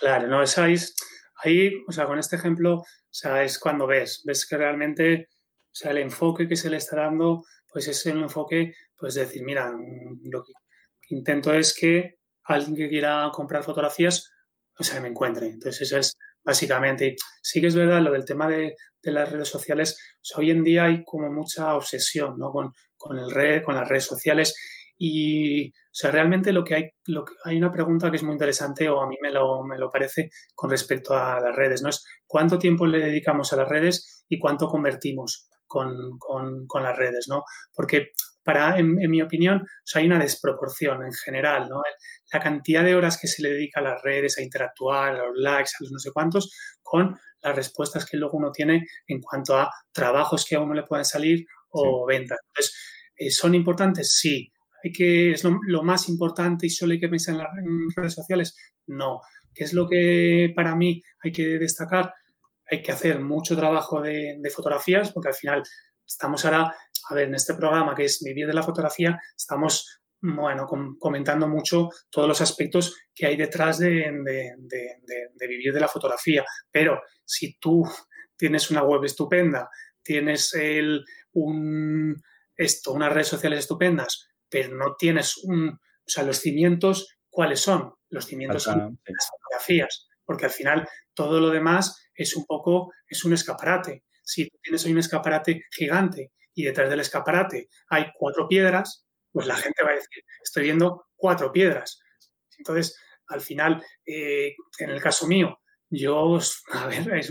Claro, no, es ahí, ahí, o sea, con este ejemplo, o sea, es cuando ves, ves que realmente, o sea, el enfoque que se le está dando, pues es un enfoque, pues decir, mira, lo que intento es que alguien que quiera comprar fotografías, o sea, me encuentre. Entonces, eso es básicamente. Sí que es verdad lo del tema de, las redes sociales. hoy en día hay como mucha obsesión ¿no? con, con, el red, con las redes sociales y, o sea, realmente lo que hay, lo que, hay una pregunta que es muy interesante, o a mí me lo, me lo parece, con respecto a las redes, ¿no? Es cuánto tiempo le dedicamos a las redes y cuánto convertimos con, con, con las redes, ¿no? Porque para, en, mi opinión, o sea, hay una desproporción en general, ¿no? La cantidad de horas que se le dedica a las redes, a interactuar, a los likes, a los no sé cuántos, con las respuestas que luego uno tiene en cuanto a trabajos que a uno le pueden salir o venta. Entonces, eh, ¿son importantes? Sí. ¿Hay que, ¿Es lo, más importante y solo hay que pensar en las redes sociales? No. ¿Qué es lo que para mí hay que destacar? Hay que hacer mucho trabajo de, de fotografías, porque al final estamos ahora, a ver, en este programa que es Vivir de la Fotografía, estamos bueno, comentando mucho todos los aspectos que hay detrás de, vivir de la fotografía. Pero si tú tienes una web estupenda, tienes el, un, esto, unas redes sociales estupendas, pero no tienes un, o sea, los cimientos, ¿cuáles son? Los cimientos son las fotografías, porque al final todo lo demás es un poco, es un escaparate. Si tienes hoy un escaparate gigante y detrás del escaparate hay cuatro piedras, pues la gente va a decir, estoy viendo cuatro piedras. Entonces, al final, eh, en el caso mío, yo, a ver, hay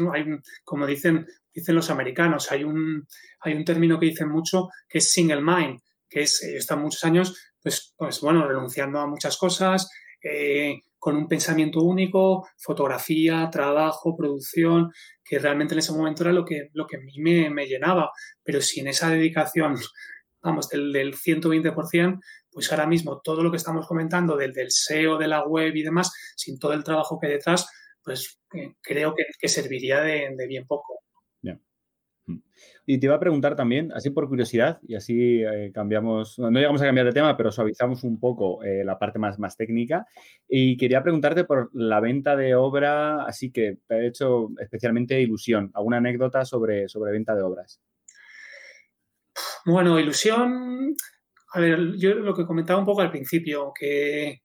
como dicen, dicen los americanos, hay un, hay un término que dicen mucho que es single mind, que es, eh, están muchos años, pues, pues bueno, renunciando a muchas cosas, eh, con un pensamiento único, fotografía, trabajo, producción, que realmente en ese momento era lo que, lo que a mí me, me llenaba. Pero si en esa dedicación vamos, del, del 120%, pues ahora mismo todo lo que estamos comentando del, del SEO, de la web y demás, sin todo el trabajo que hay detrás, pues eh, creo que, serviría de, bien poco. Y te iba a preguntar también, así por curiosidad, y así eh, cambiamos, no llegamos a cambiar de tema, pero suavizamos un poco eh, la parte más, más técnica. Y quería preguntarte por la venta de obra, así que te ha hecho especialmente ilusión. ¿Alguna anécdota sobre, sobre venta de obras? Bueno, ilusión. A ver, yo lo que comentaba un poco al principio, que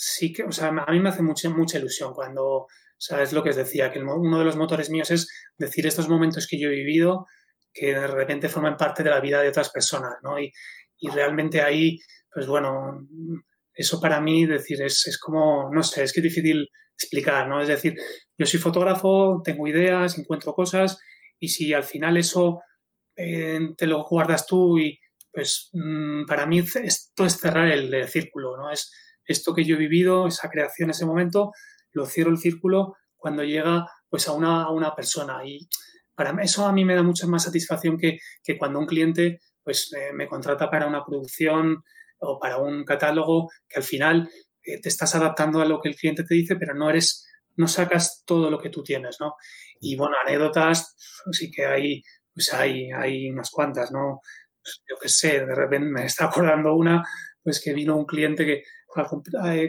sí que, o sea, a mí me hace mucha, mucha ilusión cuando, o sea, es lo que os decía, que uno de los motores míos es decir estos momentos que yo he vivido que de repente forman parte de la vida de otras personas, ¿no? Y, y realmente ahí, pues bueno, eso para mí, decir, es, es como, no sé, es que es difícil explicar, ¿no? Es decir, yo soy fotógrafo, tengo ideas, encuentro cosas y si al final eso eh, te lo guardas tú y pues mm, para mí esto es cerrar el, círculo, ¿no? Es esto que yo he vivido, esa creación, ese momento, lo cierro el círculo cuando llega pues a una, a una persona y para eso a mí me da mucha más satisfacción que, que cuando un cliente pues eh, me contrata para una producción o para un catálogo que al final eh, te estás adaptando a lo que el cliente te dice, pero no eres, no sacas todo lo que tú tienes, ¿no? Y bueno, anécdotas, sí que hay pues hay, hay unas cuantas, ¿no? Pues yo qué sé, de repente me está acordando una, pues que vino un cliente que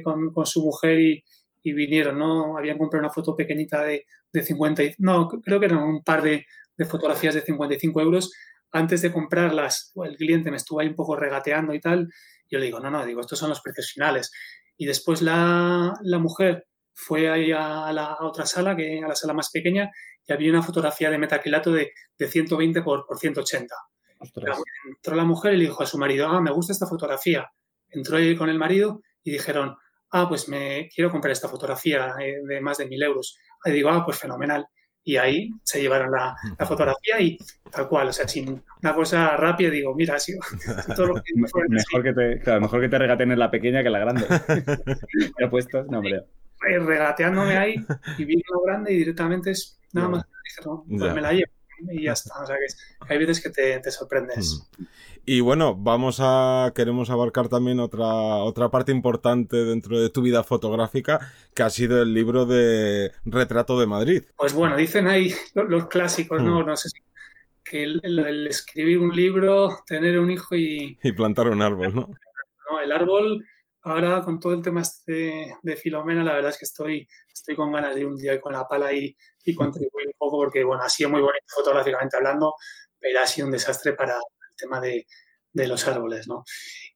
con, con su mujer y, y, vinieron, ¿no? Habían comprado una foto pequeñita de, de 50, no, creo que eran un par de, de fotografías de 55 euros. Antes de comprarlas, el cliente me estuvo ahí un poco regateando y tal. Yo le digo, no, no, digo, estos son los precios finales. Y después la, la mujer fue ahí a la otra sala, que a la sala más pequeña, y había una fotografía de metacrilato de, de 120 por, por 180. entró la mujer y le dijo a su marido, ah, me gusta esta fotografía. Entró ahí con el marido y dijeron, ah, pues me quiero comprar esta fotografía eh, de más de mil euros. Y digo, ah, pues fenomenal. Y ahí se llevaron la, la, fotografía y tal cual, o sea, sin una cosa rápida, digo, mira, ha sido todo lo que mejor, que te, claro, mejor que te regaten en la pequeña que la grande. ¿Ya puesto? No, hombre. Eh, regateándome ahí y vi lo grande y directamente es nada más. pues me la llevo y ya está. O sea que hay veces que te, sorprendes. Y bueno, vamos a queremos abarcar también otra otra parte importante dentro de tu vida fotográfica, que ha sido el libro de Retrato de Madrid. Pues bueno, dicen ahí los, clásicos, ¿no? No sé si que el, escribir un libro, tener un hijo y y plantar un árbol, ¿no? No, el árbol ahora con todo el tema este de Filomena, la verdad es que estoy, estoy con ganas de ir un día con la pala y, y contribuir un poco, porque bueno, ha sido muy bonito fotográficamente hablando, pero ha sido un desastre para el tema de, de los árboles, ¿no?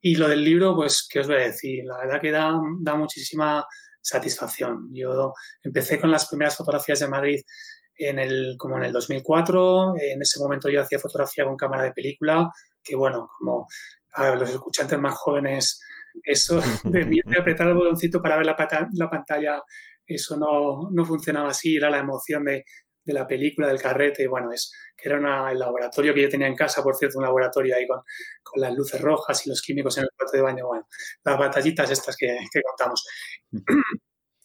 Y lo del libro, pues, ¿qué os voy a decir? La verdad que da, da muchísima satisfacción. Yo empecé con las primeras fotografías de Madrid en el, como en el 2004. En ese momento yo hacía fotografía con cámara de película, que bueno, como a los escuchantes más jóvenes eso de, apretar el botoncito para ver la, la pantalla, eso no, no, funcionaba así, era la emoción de, de, la película, del carrete, bueno, es que era el laboratorio que yo tenía en casa, por cierto, un laboratorio ahí con, con las luces rojas y los químicos en el cuarto de baño, bueno, las batallitas estas que, que contamos.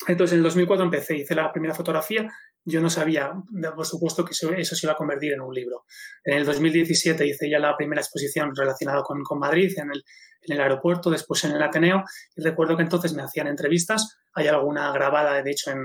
Entonces, en el 2004 empecé, hice la primera fotografía, yo no sabía, por supuesto, que eso, se iba a convertir en un libro. En el 2017 hice ya la primera exposición relacionada con, Madrid en el, en el, aeropuerto, después en el Ateneo, y recuerdo que entonces me hacían entrevistas, hay alguna grabada, de hecho, en,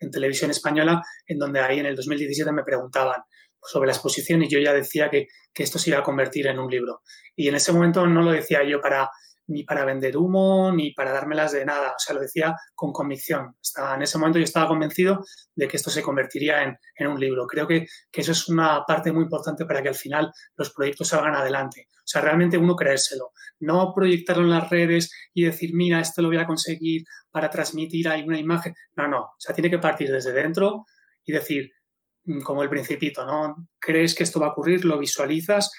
en televisión española, en donde ahí en el 2017 me preguntaban sobre la exposición y yo ya decía que, que esto se iba a convertir en un libro. Y en ese momento no lo decía yo para ni para vender humo, ni para dármelas de nada. O sea, lo decía con convicción. Estaba, en ese momento yo estaba convencido de que esto se convertiría en, en un libro. Creo que, que, eso es una parte muy importante para que al final los proyectos salgan adelante. O sea, realmente uno creérselo. No proyectarlo en las redes y decir, mira, esto lo voy a conseguir para transmitir ahí una imagen. No, no. O sea, tiene que partir desde dentro y decir, mm, como el principito, ¿no? Crees que esto va a ocurrir, lo visualizas,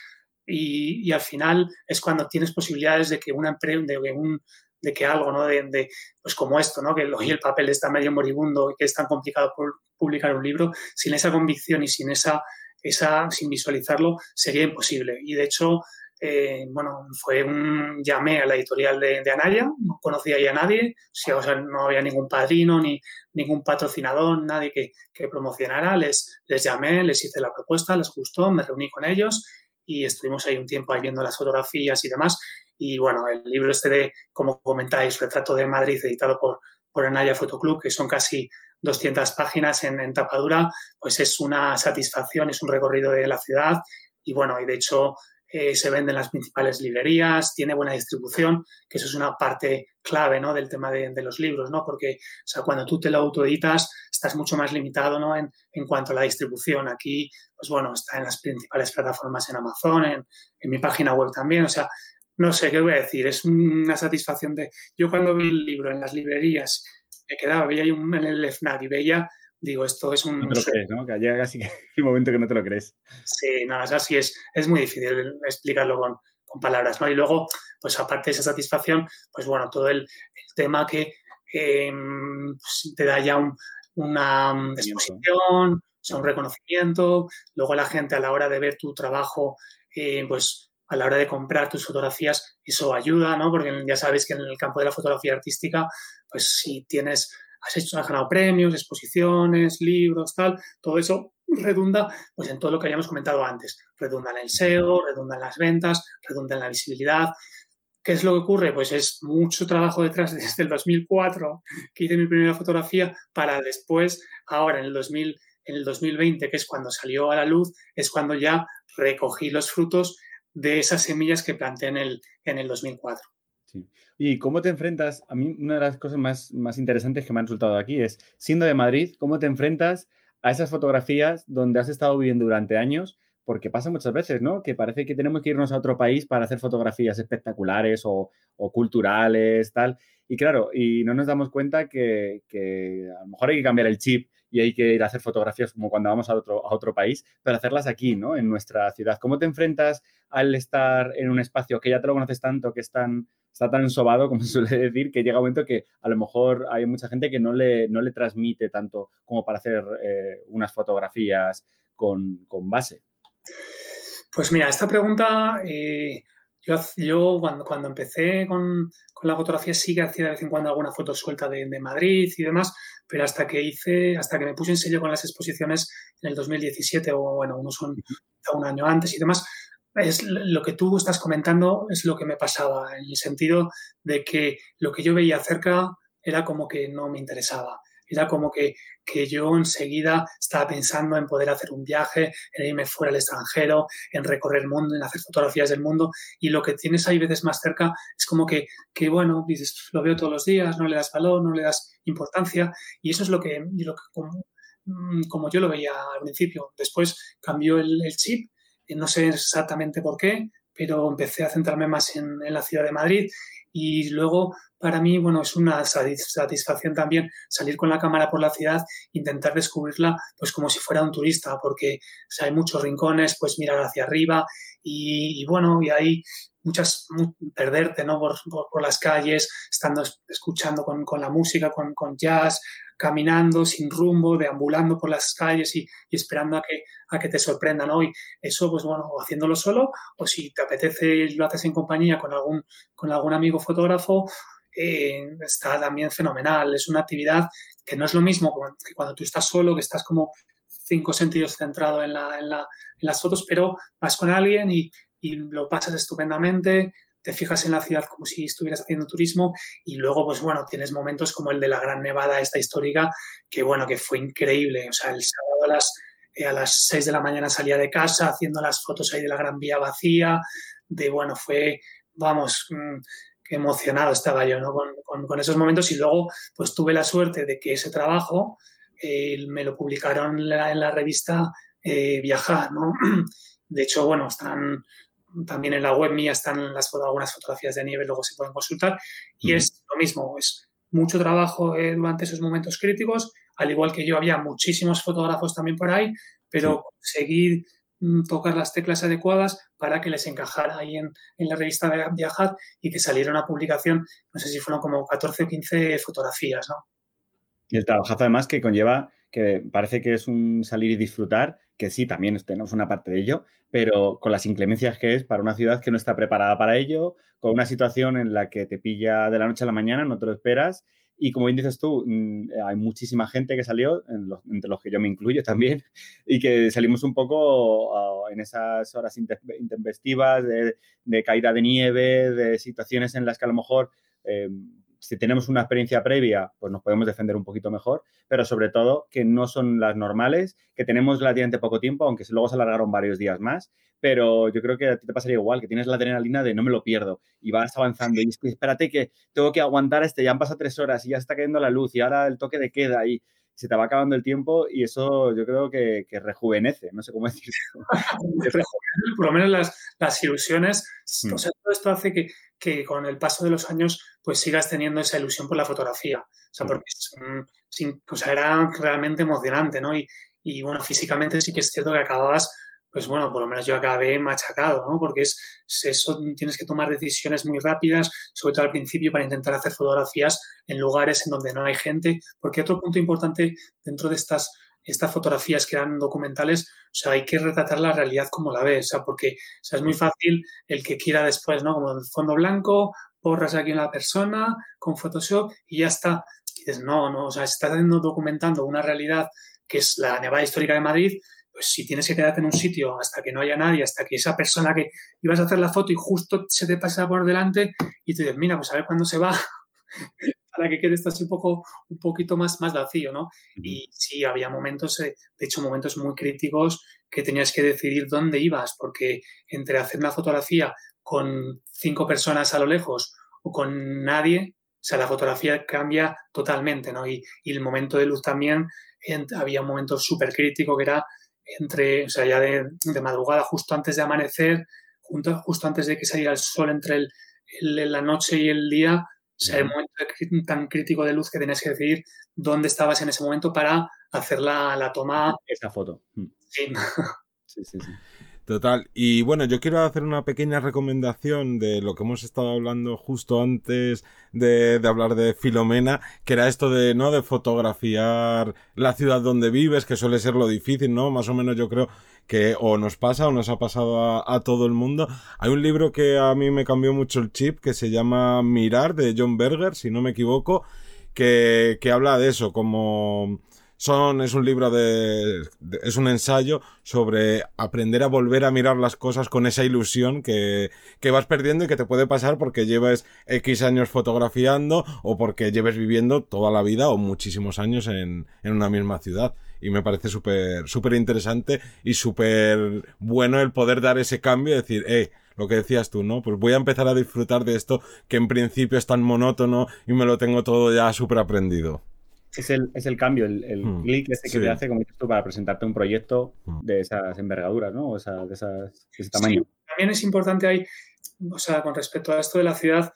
y, al final es cuando tienes posibilidades de que una de, un, de que algo, ¿no? De, pues como esto, ¿no? Que hoy el papel está medio moribundo y que es tan complicado por publicar un libro, sin esa convicción y sin esa, esa sin visualizarlo, sería imposible. Y de hecho, eh, bueno, fue un, llamé a la editorial de, Anaya, no conocía ahí a nadie, o sea, no había ningún padrino, ni ningún patrocinador, nadie que, que promocionara, les, les llamé, les hice la propuesta, les gustó, me reuní con ellos y estuvimos ahí un tiempo ahí viendo las fotografías y demás. Y bueno, el libro este de, como comentáis, Retrato de Madrid, editado por, por Anaya Fotoclub, que son casi 200 páginas en, en tapadura, pues es una satisfacción, es un recorrido de la ciudad. Y bueno, y de hecho eh, se vende en las principales librerías, tiene buena distribución, que eso es una parte clave ¿no? del tema de, los libros, ¿no? porque o sea, cuando tú te lo autoeditas estás mucho más limitado ¿no? en, en, cuanto a la distribución. Aquí, pues bueno, está en las principales plataformas en Amazon, en, en mi página web también, o sea, no sé qué voy a decir, es una satisfacción de... Yo cuando vi el libro en las librerías, me quedaba, veía un, en y veía digo, esto es un... No te lo crees, ¿no? Que llega casi el momento que no te lo crees. Sí, no, es así, es, es muy difícil explicarlo con, con, palabras, ¿no? Y luego, pues aparte de esa satisfacción, pues bueno, todo el, el tema que eh, pues, te da ya un, una exposición, o sea, un reconocimiento, luego la gente a la hora de ver tu trabajo, eh, pues a la hora de comprar tus fotografías, eso ayuda, ¿no? Porque ya sabéis que en el campo de la fotografía artística, pues si tienes has, hecho, has ganado premios, exposiciones, libros, tal, todo eso redunda pues, en todo lo que habíamos comentado antes. Redunda en el SEO, redunda en las ventas, redunda en la visibilidad. ¿Qué es lo que ocurre? Pues es mucho trabajo detrás desde el 2004 que hice mi primera fotografía para después, ahora en el, 2000, en el 2020, que es cuando salió a la luz, es cuando ya recogí los frutos de esas semillas que planté en el, en el 2004. Sí. ¿Y cómo te enfrentas? A mí una de las cosas más, más interesantes que me han resultado aquí es, siendo de Madrid, ¿cómo te enfrentas a esas fotografías donde has estado viviendo durante años? Porque pasa muchas veces, ¿no? Que parece que tenemos que irnos a otro país para hacer fotografías espectaculares o, o culturales, tal. Y claro, y no nos damos cuenta que, que, a lo mejor hay que cambiar el chip y hay que ir a hacer fotografías como cuando vamos a otro, a otro país, pero hacerlas aquí, ¿no? En nuestra ciudad. ¿Cómo te enfrentas al estar en un espacio que ya te lo conoces tanto, que es tan, está tan ensobado, como se suele decir, que llega un momento que a lo mejor hay mucha gente que no le, no le transmite tanto como para hacer eh, unas fotografías con, con, base? Pues mira, esta pregunta, eh, yo, yo, cuando, cuando empecé con, con, la fotografía sí que hacía de vez en cuando alguna foto suelta de, de, Madrid y demás, pero hasta que hice, hasta que me puse en serio con las exposiciones en el 2017 o bueno, unos son un año antes y demás, es lo que tú estás comentando es lo que me pasaba, en el sentido de que lo que yo veía cerca era como que no me interesaba. Era como que, que yo enseguida estaba pensando en poder hacer un viaje, en irme fuera al extranjero, en recorrer el mundo, en hacer fotografías del mundo. Y lo que tienes ahí veces más cerca es como que, que bueno, dices, lo veo todos los días, no le das valor, no le das importancia. Y eso es lo que, como, mm, como, yo lo veía al principio. Después cambió el, chip no sé exactamente por qué, pero empecé a centrarme más en, la ciudad de Madrid y luego para mí, bueno, es una satisfacción también salir con la cámara por la ciudad, intentar descubrirla pues como si fuera un turista, porque hay muchos rincones, pues mirar hacia arriba y, bueno, y hay muchas, perderte, ¿no? Por, por, las calles, estando escuchando con, con la música, con, con jazz, caminando sin rumbo, deambulando por las calles y, esperando a que, a que te sorprendan hoy. Eso, pues bueno, o haciéndolo solo, o si te apetece lo haces en compañía con algún, con algún amigo fotógrafo, eh, está también fenomenal. Es una actividad que no es lo mismo que cuando tú estás solo, que estás como cinco sentidos centrado en, la, en, la, en las fotos, pero vas con alguien y, lo pasas estupendamente, te fijas en la ciudad como si estuvieras haciendo turismo y luego, pues bueno, tienes momentos como el de la Gran Nevada, esta histórica, que bueno, que fue increíble. O sea, el sábado a las, eh, a las 6 de la mañana salía de casa haciendo las fotos ahí de la Gran Vía vacía, de bueno, fue, vamos, mm, emocionado estaba yo ¿no? con, con, esos momentos y luego pues tuve la suerte de que ese trabajo eh, me lo publicaron en la, en la revista eh, Viajar, ¿no? De hecho, bueno, están también en la web mía están las, algunas fotografías de nieve, luego se pueden consultar. Y es lo mismo, es mucho trabajo eh, durante esos momentos críticos, al igual que yo había muchísimos fotógrafos también por ahí, pero seguir mm, tocar las teclas adecuadas para que les encajara ahí en, en la revista Viajar y que saliera una publicación, no sé si fueron como 14 o 15 fotografías, ¿no? Y el trabajazo además que conlleva, que parece que es un salir y disfrutar, que sí, también tenemos una parte de ello, pero con las inclemencias que es para una ciudad que no está preparada para ello, con una situación en la que te pilla de la noche a la mañana, no te lo esperas. Y como bien dices tú, mm, hay muchísima gente que salió, entre los que yo me incluyo también, y que salimos un poco en esas horas intempestivas de, de, caída de nieve, de situaciones en las que a lo mejor eh, si tenemos una experiencia previa, pues nos podemos defender un poquito mejor, pero sobre todo que no son las normales, que tenemos relativamente poco tiempo, aunque luego se alargaron varios días más, pero yo creo que a ti te pasaría igual, que tienes la adrenalina de no me lo pierdo y vas avanzando y espérate que tengo que aguantar este, ya han pasado tres horas y ya está cayendo la luz y ahora el toque de queda y se te va acabando el tiempo y eso yo creo que, que rejuvenece, no sé cómo decirlo. Por lo menos las, las ilusiones, mm. o sea, todo esto hace que, que, con el paso de los años pues sigas teniendo esa ilusión por la fotografía, o sea, mm. porque sin, o sea, era realmente emocionante, ¿no? Y, y bueno, físicamente sí que es cierto que acababas pues bueno, por lo menos yo acabé machacado, ¿no? Porque es, eso, tienes que tomar decisiones muy rápidas, sobre todo al principio, para intentar hacer fotografías en lugares en donde no hay gente. Porque otro punto importante dentro de estas, estas fotografías que eran documentales, o sea, hay que retratar la realidad como la ves, o sea, porque o sea, es muy fácil el que quiera después, ¿no? Como el fondo blanco, borras aquí una persona con Photoshop y ya está. Y dices, no, no, o sea, estás documentando una realidad que es la Nevada Histórica de Madrid, pues si tienes que quedarte en un sitio hasta que no haya nadie, hasta que esa persona que ibas a hacer la foto y justo se te pasa por delante y te dices, mira, pues a ver cuándo se va, para que quede esto así un poco, un poquito más, más vacío, ¿no? Y sí, había momentos, eh, de hecho, momentos muy críticos que tenías que decidir dónde ibas, porque entre hacer una fotografía con cinco personas a lo lejos o con nadie, o sea, la fotografía cambia totalmente, ¿no? Y, y el momento de luz también, había un momento súper crítico que era entre, o sea, ya de, de madrugada, justo antes de amanecer, justo, justo antes de que saliera el sol entre el, el, la noche y el día, o sea, el momento tan crítico de luz que tenías que decidir dónde estabas en ese momento para hacer la, la toma. Esa foto. Mm. Sí. sí, sí, sí. Total. Y bueno, yo quiero hacer una pequeña recomendación de lo que hemos estado hablando justo antes de, de, hablar de Filomena, que era esto de, ¿no? De fotografiar la ciudad donde vives, que suele ser lo difícil, ¿no? Más o menos yo creo que o nos pasa o nos ha pasado a, a todo el mundo. Hay un libro que a mí me cambió mucho el chip, que se llama Mirar, de John Berger, si no me equivoco, que, que habla de eso, como son, es un libro de, es un ensayo sobre aprender a volver a mirar las cosas con esa ilusión que, que vas perdiendo y que te puede pasar porque lleves X años fotografiando o porque lleves viviendo toda la vida o muchísimos años en, en una misma ciudad. Y me parece súper, súper interesante y súper bueno el poder dar ese cambio y decir, eh, lo que decías tú, ¿no? Pues voy a empezar a disfrutar de esto que en principio es tan monótono y me lo tengo todo ya súper aprendido es el, es el cambio, el, el mm, clic ese que sí. te hace, como dices tú, para presentarte un proyecto mm. de esas envergaduras, ¿no? O esa, de, esas, de ese tamaño. Sí, también es importante ahí, o sea, con respecto a esto de la ciudad,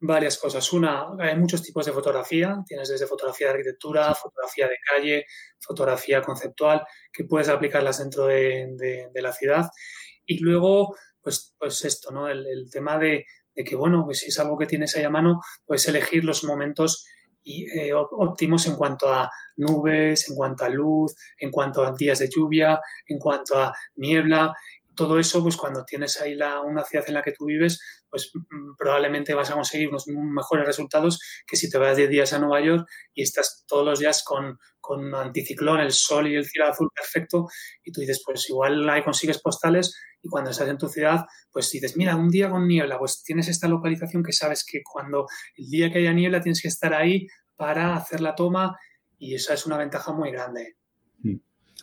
varias cosas. Una, hay muchos tipos de fotografía. Tienes desde fotografía de arquitectura, fotografía de calle, fotografía conceptual, que puedes aplicarlas dentro de, de, de la ciudad. Y luego, pues, pues esto, ¿no? El, el tema de, de, que, bueno, pues si es algo que tienes ahí a mano, puedes elegir los momentos y, eh, óptimos en cuanto a nubes, en cuanto a luz, en cuanto a días de lluvia, en cuanto a niebla. todo eso, pues cuando tienes ahí la, una ciudad en la que tú vives, pues mm, probablemente vas a conseguir unos mejores resultados que si te vas 10 días a Nueva York y estás todos los días con, con anticiclón, el sol y el cielo azul perfecto, y tú dices, pues igual ahí consigues postales y cuando estás en tu ciudad, pues dices, mira, un día con niebla, pues tienes esta localización que sabes que cuando el día que haya niebla tienes que estar ahí para hacer la toma y esa es una ventaja muy grande.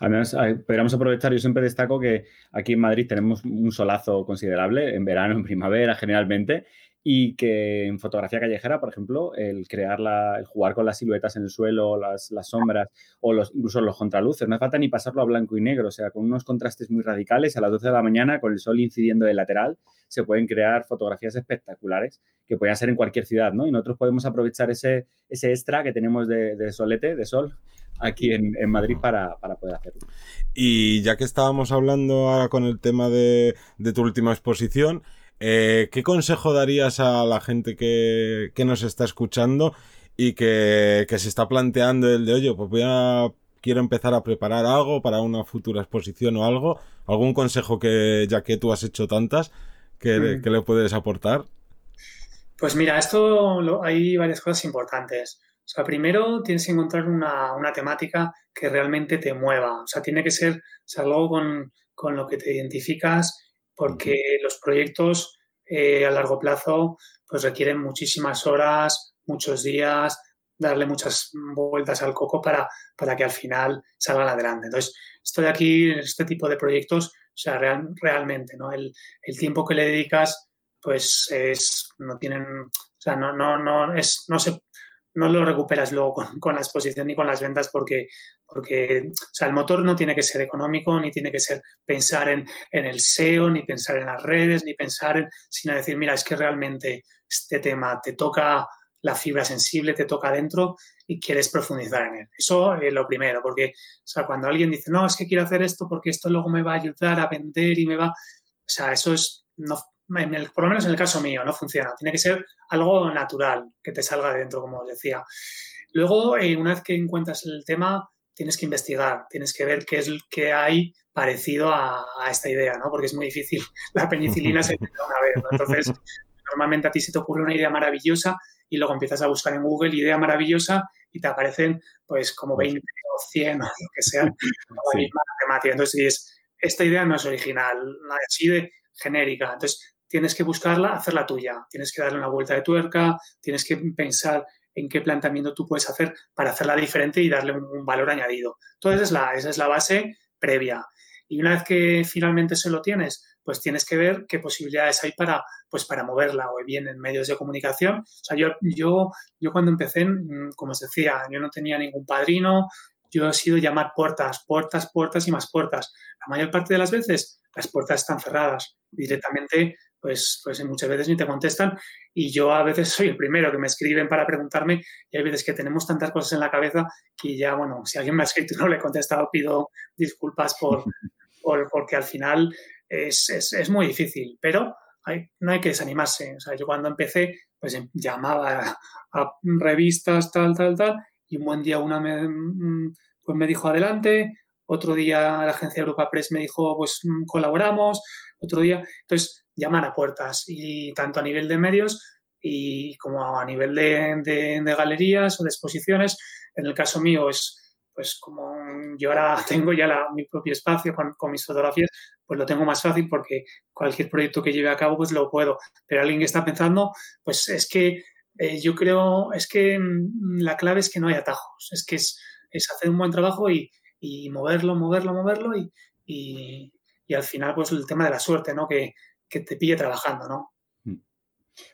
Además, podríamos aprovechar, yo siempre destaco que aquí en Madrid tenemos un solazo considerable, en verano, en primavera generalmente, y que en fotografía callejera, por ejemplo, el crear la, el jugar con las siluetas en el suelo, las, las sombras o los, incluso los contraluces, no hace falta ni pasarlo a blanco y negro, o sea, con unos contrastes muy radicales, a las 12 de la mañana, con el sol incidiendo de lateral, se pueden crear fotografías espectaculares que pueden ser en cualquier ciudad, ¿no? Y nosotros podemos aprovechar ese, ese extra que tenemos de, de solete, de sol, aquí en, en Madrid para, para, poder hacerlo. Y ya que estábamos hablando ahora con el tema de, de tu última exposición, eh, ¿Qué consejo darías a la gente que, que nos está escuchando y que, que, se está planteando el de, oye, pues voy a, quiero empezar a preparar algo para una futura exposición o algo? ¿Algún consejo que, ya que tú has hecho tantas, que, mm. que le puedes aportar? Pues mira, esto lo, hay varias cosas importantes. O sea, primero tienes que encontrar una, una, temática que realmente te mueva. O sea, tiene que ser o sea, algo con, con lo que te identificas porque los proyectos eh, a largo plazo pues requieren muchísimas horas, muchos días, darle muchas vueltas al coco para, para que al final salgan adelante. Entonces, estoy aquí en este tipo de proyectos, o sea, real, realmente, ¿no? El, el, tiempo que le dedicas, pues es, no tienen, o sea, no, no, no, es, no se, no lo recuperas luego con, con, la exposición ni con las ventas porque, porque o sea, el motor no tiene que ser económico, ni tiene que ser pensar en, en, el SEO, ni pensar en las redes, ni pensar en, sino decir, mira, es que realmente este tema te toca la fibra sensible, te toca adentro y quieres profundizar en él. Eso es lo primero, porque o sea, cuando alguien dice, no, es que quiero hacer esto porque esto luego me va a ayudar a vender y me va... O sea, eso es, no, en el, por lo menos en el caso mío, no funciona. Tiene que ser algo natural, que te salga de dentro, como os decía. Luego, eh, una vez que encuentras el tema, tienes que investigar, tienes que ver qué es que hay parecido a, a esta idea, ¿no? Porque es muy difícil. La penicilina se inventa una vez, ¿no? Entonces, normalmente a ti se te ocurre una idea maravillosa y luego empiezas a buscar en Google idea maravillosa y te aparecen, pues, como 20 o 100 o lo que sea, la misma temática. Entonces, esta idea no es original, así de genérica. Entonces, tienes que buscarla, hacerla tuya, tienes que darle una vuelta de tuerca, tienes que pensar en qué planteamiento tú puedes hacer para hacerla diferente y darle un, valor añadido. Entonces, es, la, esa es la base previa. Y una vez que finalmente se lo tienes, pues tienes que ver qué posibilidades hay para, pues para moverla o bien en medios de comunicación. O sea, yo, yo, yo cuando empecé, mm, como os decía, yo no tenía ningún padrino, yo he sido llamar puertas, puertas, puertas y más puertas. La mayor parte de las veces las puertas están cerradas. Directamente pues, pues muchas veces ni te contestan. Y yo a veces soy el primero que me escriben para preguntarme y hay veces que tenemos tantas cosas en la cabeza que ya, bueno, si alguien me ha escrito y no le he contestado, pido disculpas por, por porque al final es, es, es muy difícil, pero hay, no hay que desanimarse. O sea, yo cuando empecé, pues em, llamaba a, a revistas, tal, tal, tal, y un buen día una me, mm, pues me dijo adelante, otro día la agencia Europa Press me dijo, pues mm, colaboramos, otro día. Entonces, llamar a puertas y tanto a nivel de medios y como a nivel de, galerías o de exposiciones. En el caso mío es pues como yo ahora tengo ya la, mi propio espacio con, mis fotografías, pues lo tengo más fácil porque cualquier proyecto que lleve a cabo pues lo puedo. Pero alguien que está pensando, pues es que eh, yo creo, es que mm, la clave es que no hay atajos, es que es, es hacer un buen trabajo y, y moverlo, moverlo, moverlo y, y, y, al final pues el tema de la suerte, ¿no? Que, que te pille trabajando, ¿no? Hmm.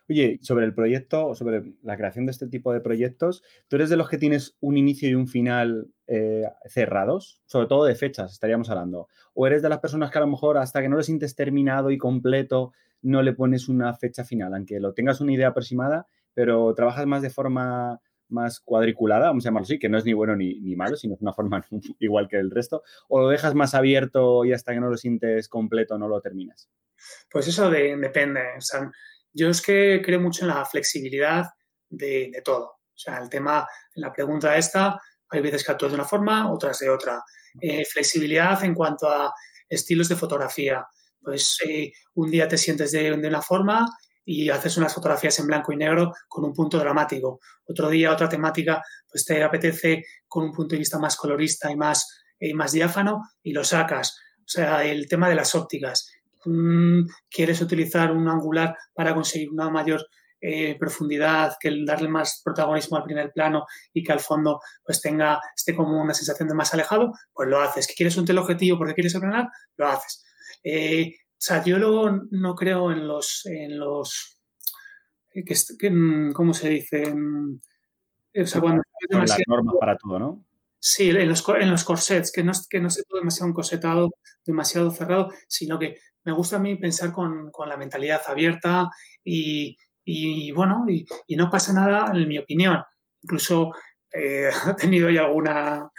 Oye, sobre el proyecto, sobre la creación de este tipo de proyectos, ¿tú eres de los que tienes un inicio y un final eh, cerrados? Sobre todo de fechas, estaríamos hablando. ¿O eres de las personas que a lo mejor hasta que no lo sientes terminado y completo, no le pones una fecha final, aunque lo tengas una idea aproximada, pero trabajas más de forma más cuadriculada, vamos a llamarlo así, que no es ni bueno ni, ni, malo, sino es una forma igual que el resto, o lo dejas más abierto y hasta que no lo sientes completo no lo terminas? Pues eso de, depende. O sea, yo es que creo mucho en la flexibilidad de, de, todo. O sea, el tema, la pregunta esta, hay veces que actúas de una forma, otras de otra. Eh, flexibilidad en cuanto a estilos de fotografía. pues eh, un día te sientes de, de, una forma y haces unas fotografías en blanco y negro con un punto dramático. Otro día, otra temática, pues te apetece con un punto de vista más colorista y más, y más diáfano y lo sacas. O sea, el tema de las ópticas. Mm, quieres utilizar un angular para conseguir una mayor eh, profundidad, que darle más protagonismo al primer plano y que al fondo pues tenga, esté como una sensación de más alejado, pues lo haces. ¿Que quieres un teleobjetivo porque quieres aplanar? Lo haces. Eh, sea, yo luego no creo en los, en los, eh, que, mm, ¿cómo se dice? O sea, cuando las normas para todo, ¿no? Sí, en los, en los corsets, que no, que no se todo demasiado corsetado, demasiado cerrado, sino que me gusta a mí pensar con, con la mentalidad abierta y, y bueno, y, no pasa nada, en mi opinión. Incluso eh, he tenido ya alguna,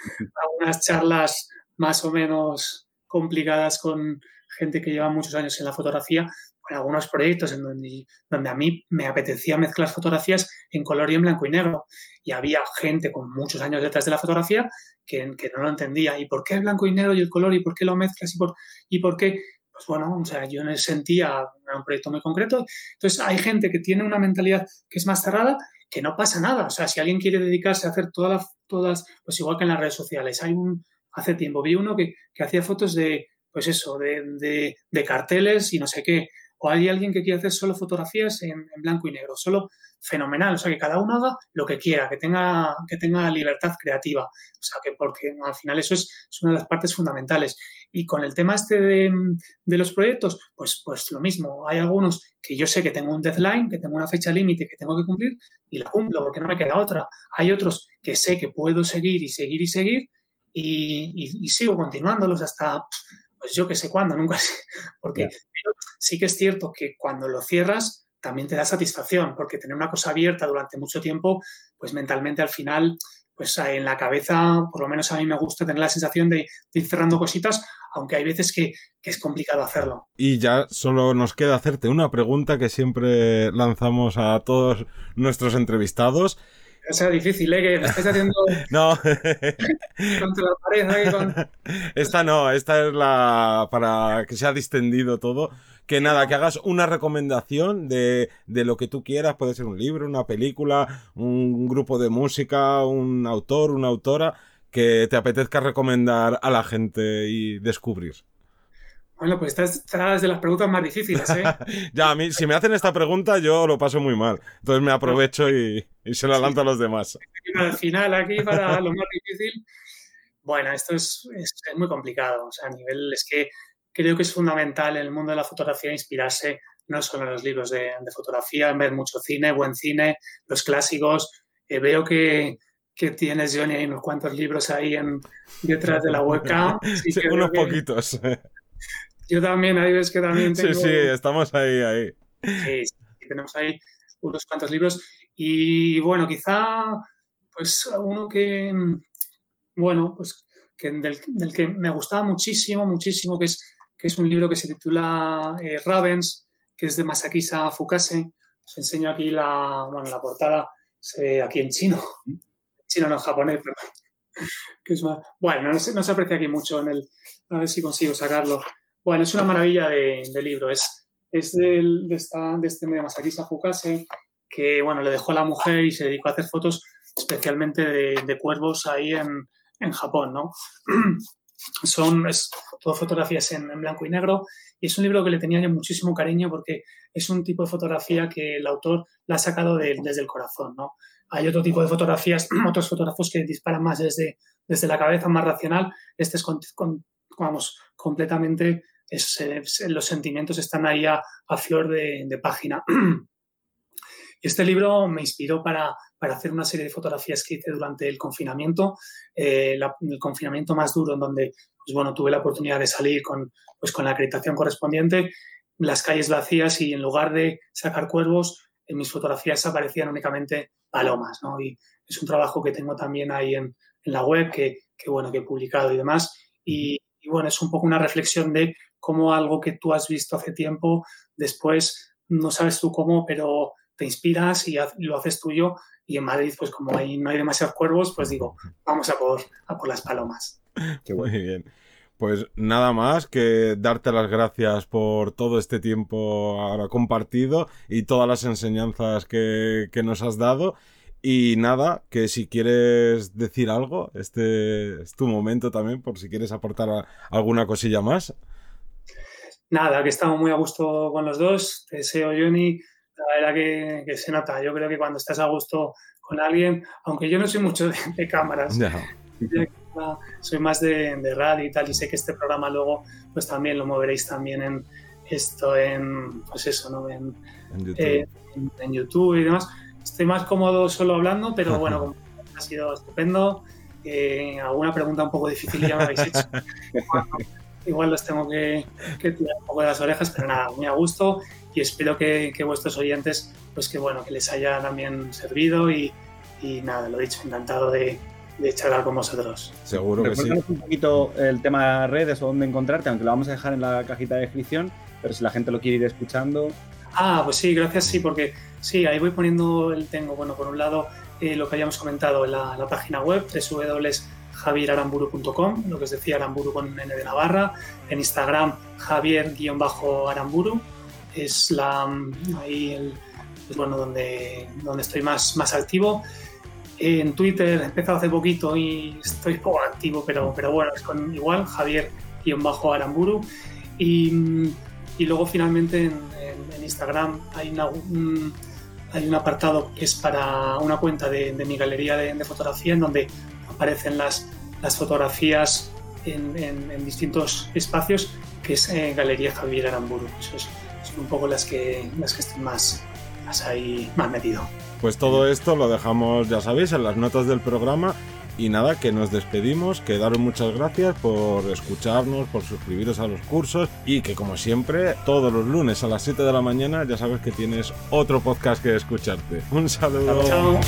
algunas charlas más o menos complicadas con gente que lleva muchos años en la fotografía, con algunos proyectos en donde, a mí me apetecía mezclar fotografías en color y en blanco y negro. Y había gente con muchos años detrás de la fotografía que, que no lo entendía. ¿Y por qué el blanco y negro y el color? ¿Y por qué lo mezclas? ¿Y por, y por qué? pues bueno, o sea, yo sentía un proyecto muy concreto. Entonces, hay gente que tiene una mentalidad que es más cerrada, que no pasa nada. O sea, si alguien quiere dedicarse a hacer todas, todas pues igual que en las redes sociales. Hay un, hace tiempo vi uno que, que hacía fotos de, pues eso, de, de, carteles y no sé qué. O hay alguien que quiere hacer solo fotografías en, en, blanco y negro, solo fenomenal. O sea, que cada uno haga lo que quiera, que tenga, que tenga libertad creativa. O sea, que porque al final eso es, es una de las partes fundamentales. Y con el tema este de, de, los proyectos, pues, pues lo mismo. Hay algunos que yo sé que tengo un deadline, que tengo una fecha límite que tengo que cumplir y la cumplo porque no me queda otra. Hay otros que sé que puedo seguir y seguir y seguir y, y, y sigo continuándolos hasta, pues yo que sé cuándo, nunca sé. Porque yeah. sí que es cierto que cuando lo cierras también te da satisfacción, porque tener una cosa abierta durante mucho tiempo, pues mentalmente al final pues en la cabeza, por lo menos a mí me gusta tener la sensación de, ir cerrando cositas, aunque hay veces que, que, es complicado hacerlo. Y ya solo nos queda hacerte una pregunta que siempre lanzamos a todos nuestros entrevistados. Sea difícil, ¿eh? Que me estés haciendo. no. contra la pared con... Esta no, esta es la. para que sea distendido todo que nada, que hagas una recomendación de, de, lo que tú quieras, puede ser un libro, una película, un grupo de música, un autor, una autora, que te apetezca recomendar a la gente y descubrir. Bueno, pues esta es de las preguntas más difíciles, ¿eh? ya, a mí, si me hacen esta pregunta, yo lo paso muy mal. Entonces me aprovecho y, y se lo lanzo sí. a los demás. Al final, aquí, para lo más difícil, bueno, esto es, es, es muy complicado. O sea, a nivel, es que creo que es fundamental en el mundo de la fotografía inspirarse no solo en los libros de, de fotografía, en ver mucho cine, buen cine, los clásicos. Eh, veo que, que, tienes, Johnny, hay unos cuantos libros ahí en, detrás de la webcam. Sí, sí, unos que, poquitos. Yo también, ahí ves que también tengo... Sí, sí, estamos ahí, ahí. Sí, sí, tenemos ahí unos cuantos libros. Y bueno, quizá, pues uno que, bueno, pues que del, del que me gustaba muchísimo, muchísimo, que es que es un libro que se titula eh, Ravens, que es de Masakisa Fukase. Os enseño aquí la, bueno, la portada, se ve aquí en chino, chino no en japonés, pero que es más, bueno, no se, no se, aprecia aquí mucho en el, a ver si consigo sacarlo. Bueno, es una maravilla de, de libro, es, es del, de, esta, de este de Masakisa Fukase, que bueno, le dejó a la mujer y se dedicó a hacer fotos especialmente de, cuervos ahí en, en Japón, ¿no? son es, todo fotografías en, blanco y negro y es un libro que le tenía yo muchísimo cariño porque es un tipo de fotografía que el autor la ha sacado de, desde el corazón, ¿no? Hay otro tipo de fotografías, otros fotógrafos que disparan más desde, desde la cabeza, más racional. Este es, con, vamos, completamente, es, es, los sentimientos están ahí a, a flor de, de página. Y este libro me inspiró para, para, hacer una serie de fotografías que hice durante el confinamiento, eh, la, el confinamiento más duro, en donde pues bueno, tuve la oportunidad de salir con, pues, con la acreditación correspondiente, las calles vacías y en lugar de sacar cuervos, en mis fotografías aparecían únicamente palomas. ¿no? Y es un trabajo que tengo también ahí en, en la web, que, que, bueno, que he publicado y demás. Y, y bueno, es un poco una reflexión de cómo algo que tú has visto hace tiempo, después no sabes tú cómo, pero te inspiras y, lo haces tuyo. Y en Madrid, pues como ahí no hay demasiados cuervos, pues digo, vamos a por, a por las palomas. Qué bueno. Muy bien. Pues nada más que darte las gracias por todo este tiempo ahora compartido y todas las enseñanzas que, que nos has dado. Y nada, que si quieres decir algo, este es tu momento también, por si quieres aportar alguna cosilla más. Nada, que estamos muy a gusto con los dos. Te deseo, Johnny, la verdad que, que, se nota. Yo creo que cuando estás a gusto con alguien, aunque yo no soy mucho de, cámaras, soy más de, de, radio y tal, y sé que este programa luego pues también lo moveréis también en esto, en, pues eso, ¿no? En, en, YouTube. Eh, en YouTube y demás estoy más cómodo solo hablando, pero bueno, ha sido estupendo. Eh, alguna pregunta un poco difícil ya me habéis hecho. Igual los tengo que, tirar un poco de las orejas, pero nada, muy a gusto y espero que, vuestros oyentes, pues que bueno, que les haya también servido y, nada, lo dicho, encantado de, de charlar con vosotros. Seguro que sí. un poquito el tema de redes o dónde encontrarte, aunque lo vamos a dejar en la cajita de descripción, pero si la gente lo quiere ir escuchando. Ah, pues sí, gracias, sí, porque sí, ahí voy poniendo el tengo, bueno, por un lado eh, lo que habíamos comentado en la, página web, www.javieraramburu.com, lo que os decía, Aramburu con N de Navarra, en Instagram, Javier-Aramburu, es la, ahí el, pues bueno, donde, donde estoy más, más activo. En Twitter he empezado hace poquito y estoy poco activo, pero, pero bueno, es con igual, Javier-Aramburu. Y, y luego finalmente en, Instagram hay, un, hay un apartado que es para una cuenta de, mi galería de, fotografía en donde aparecen las, las fotografías en, distintos espacios, que es eh, Galería Javier Aramburu. Eso es, son un poco las que, las que estoy más, más ahí, más metido. Pues todo esto lo dejamos, ya sabéis, en las notas del programa y nada, que nos despedimos, que daros muchas gracias por escucharnos, por suscribiros a los cursos y que como siempre, todos los lunes a las 7 de la mañana ya sabes que tienes otro podcast que escucharte. Un saludo.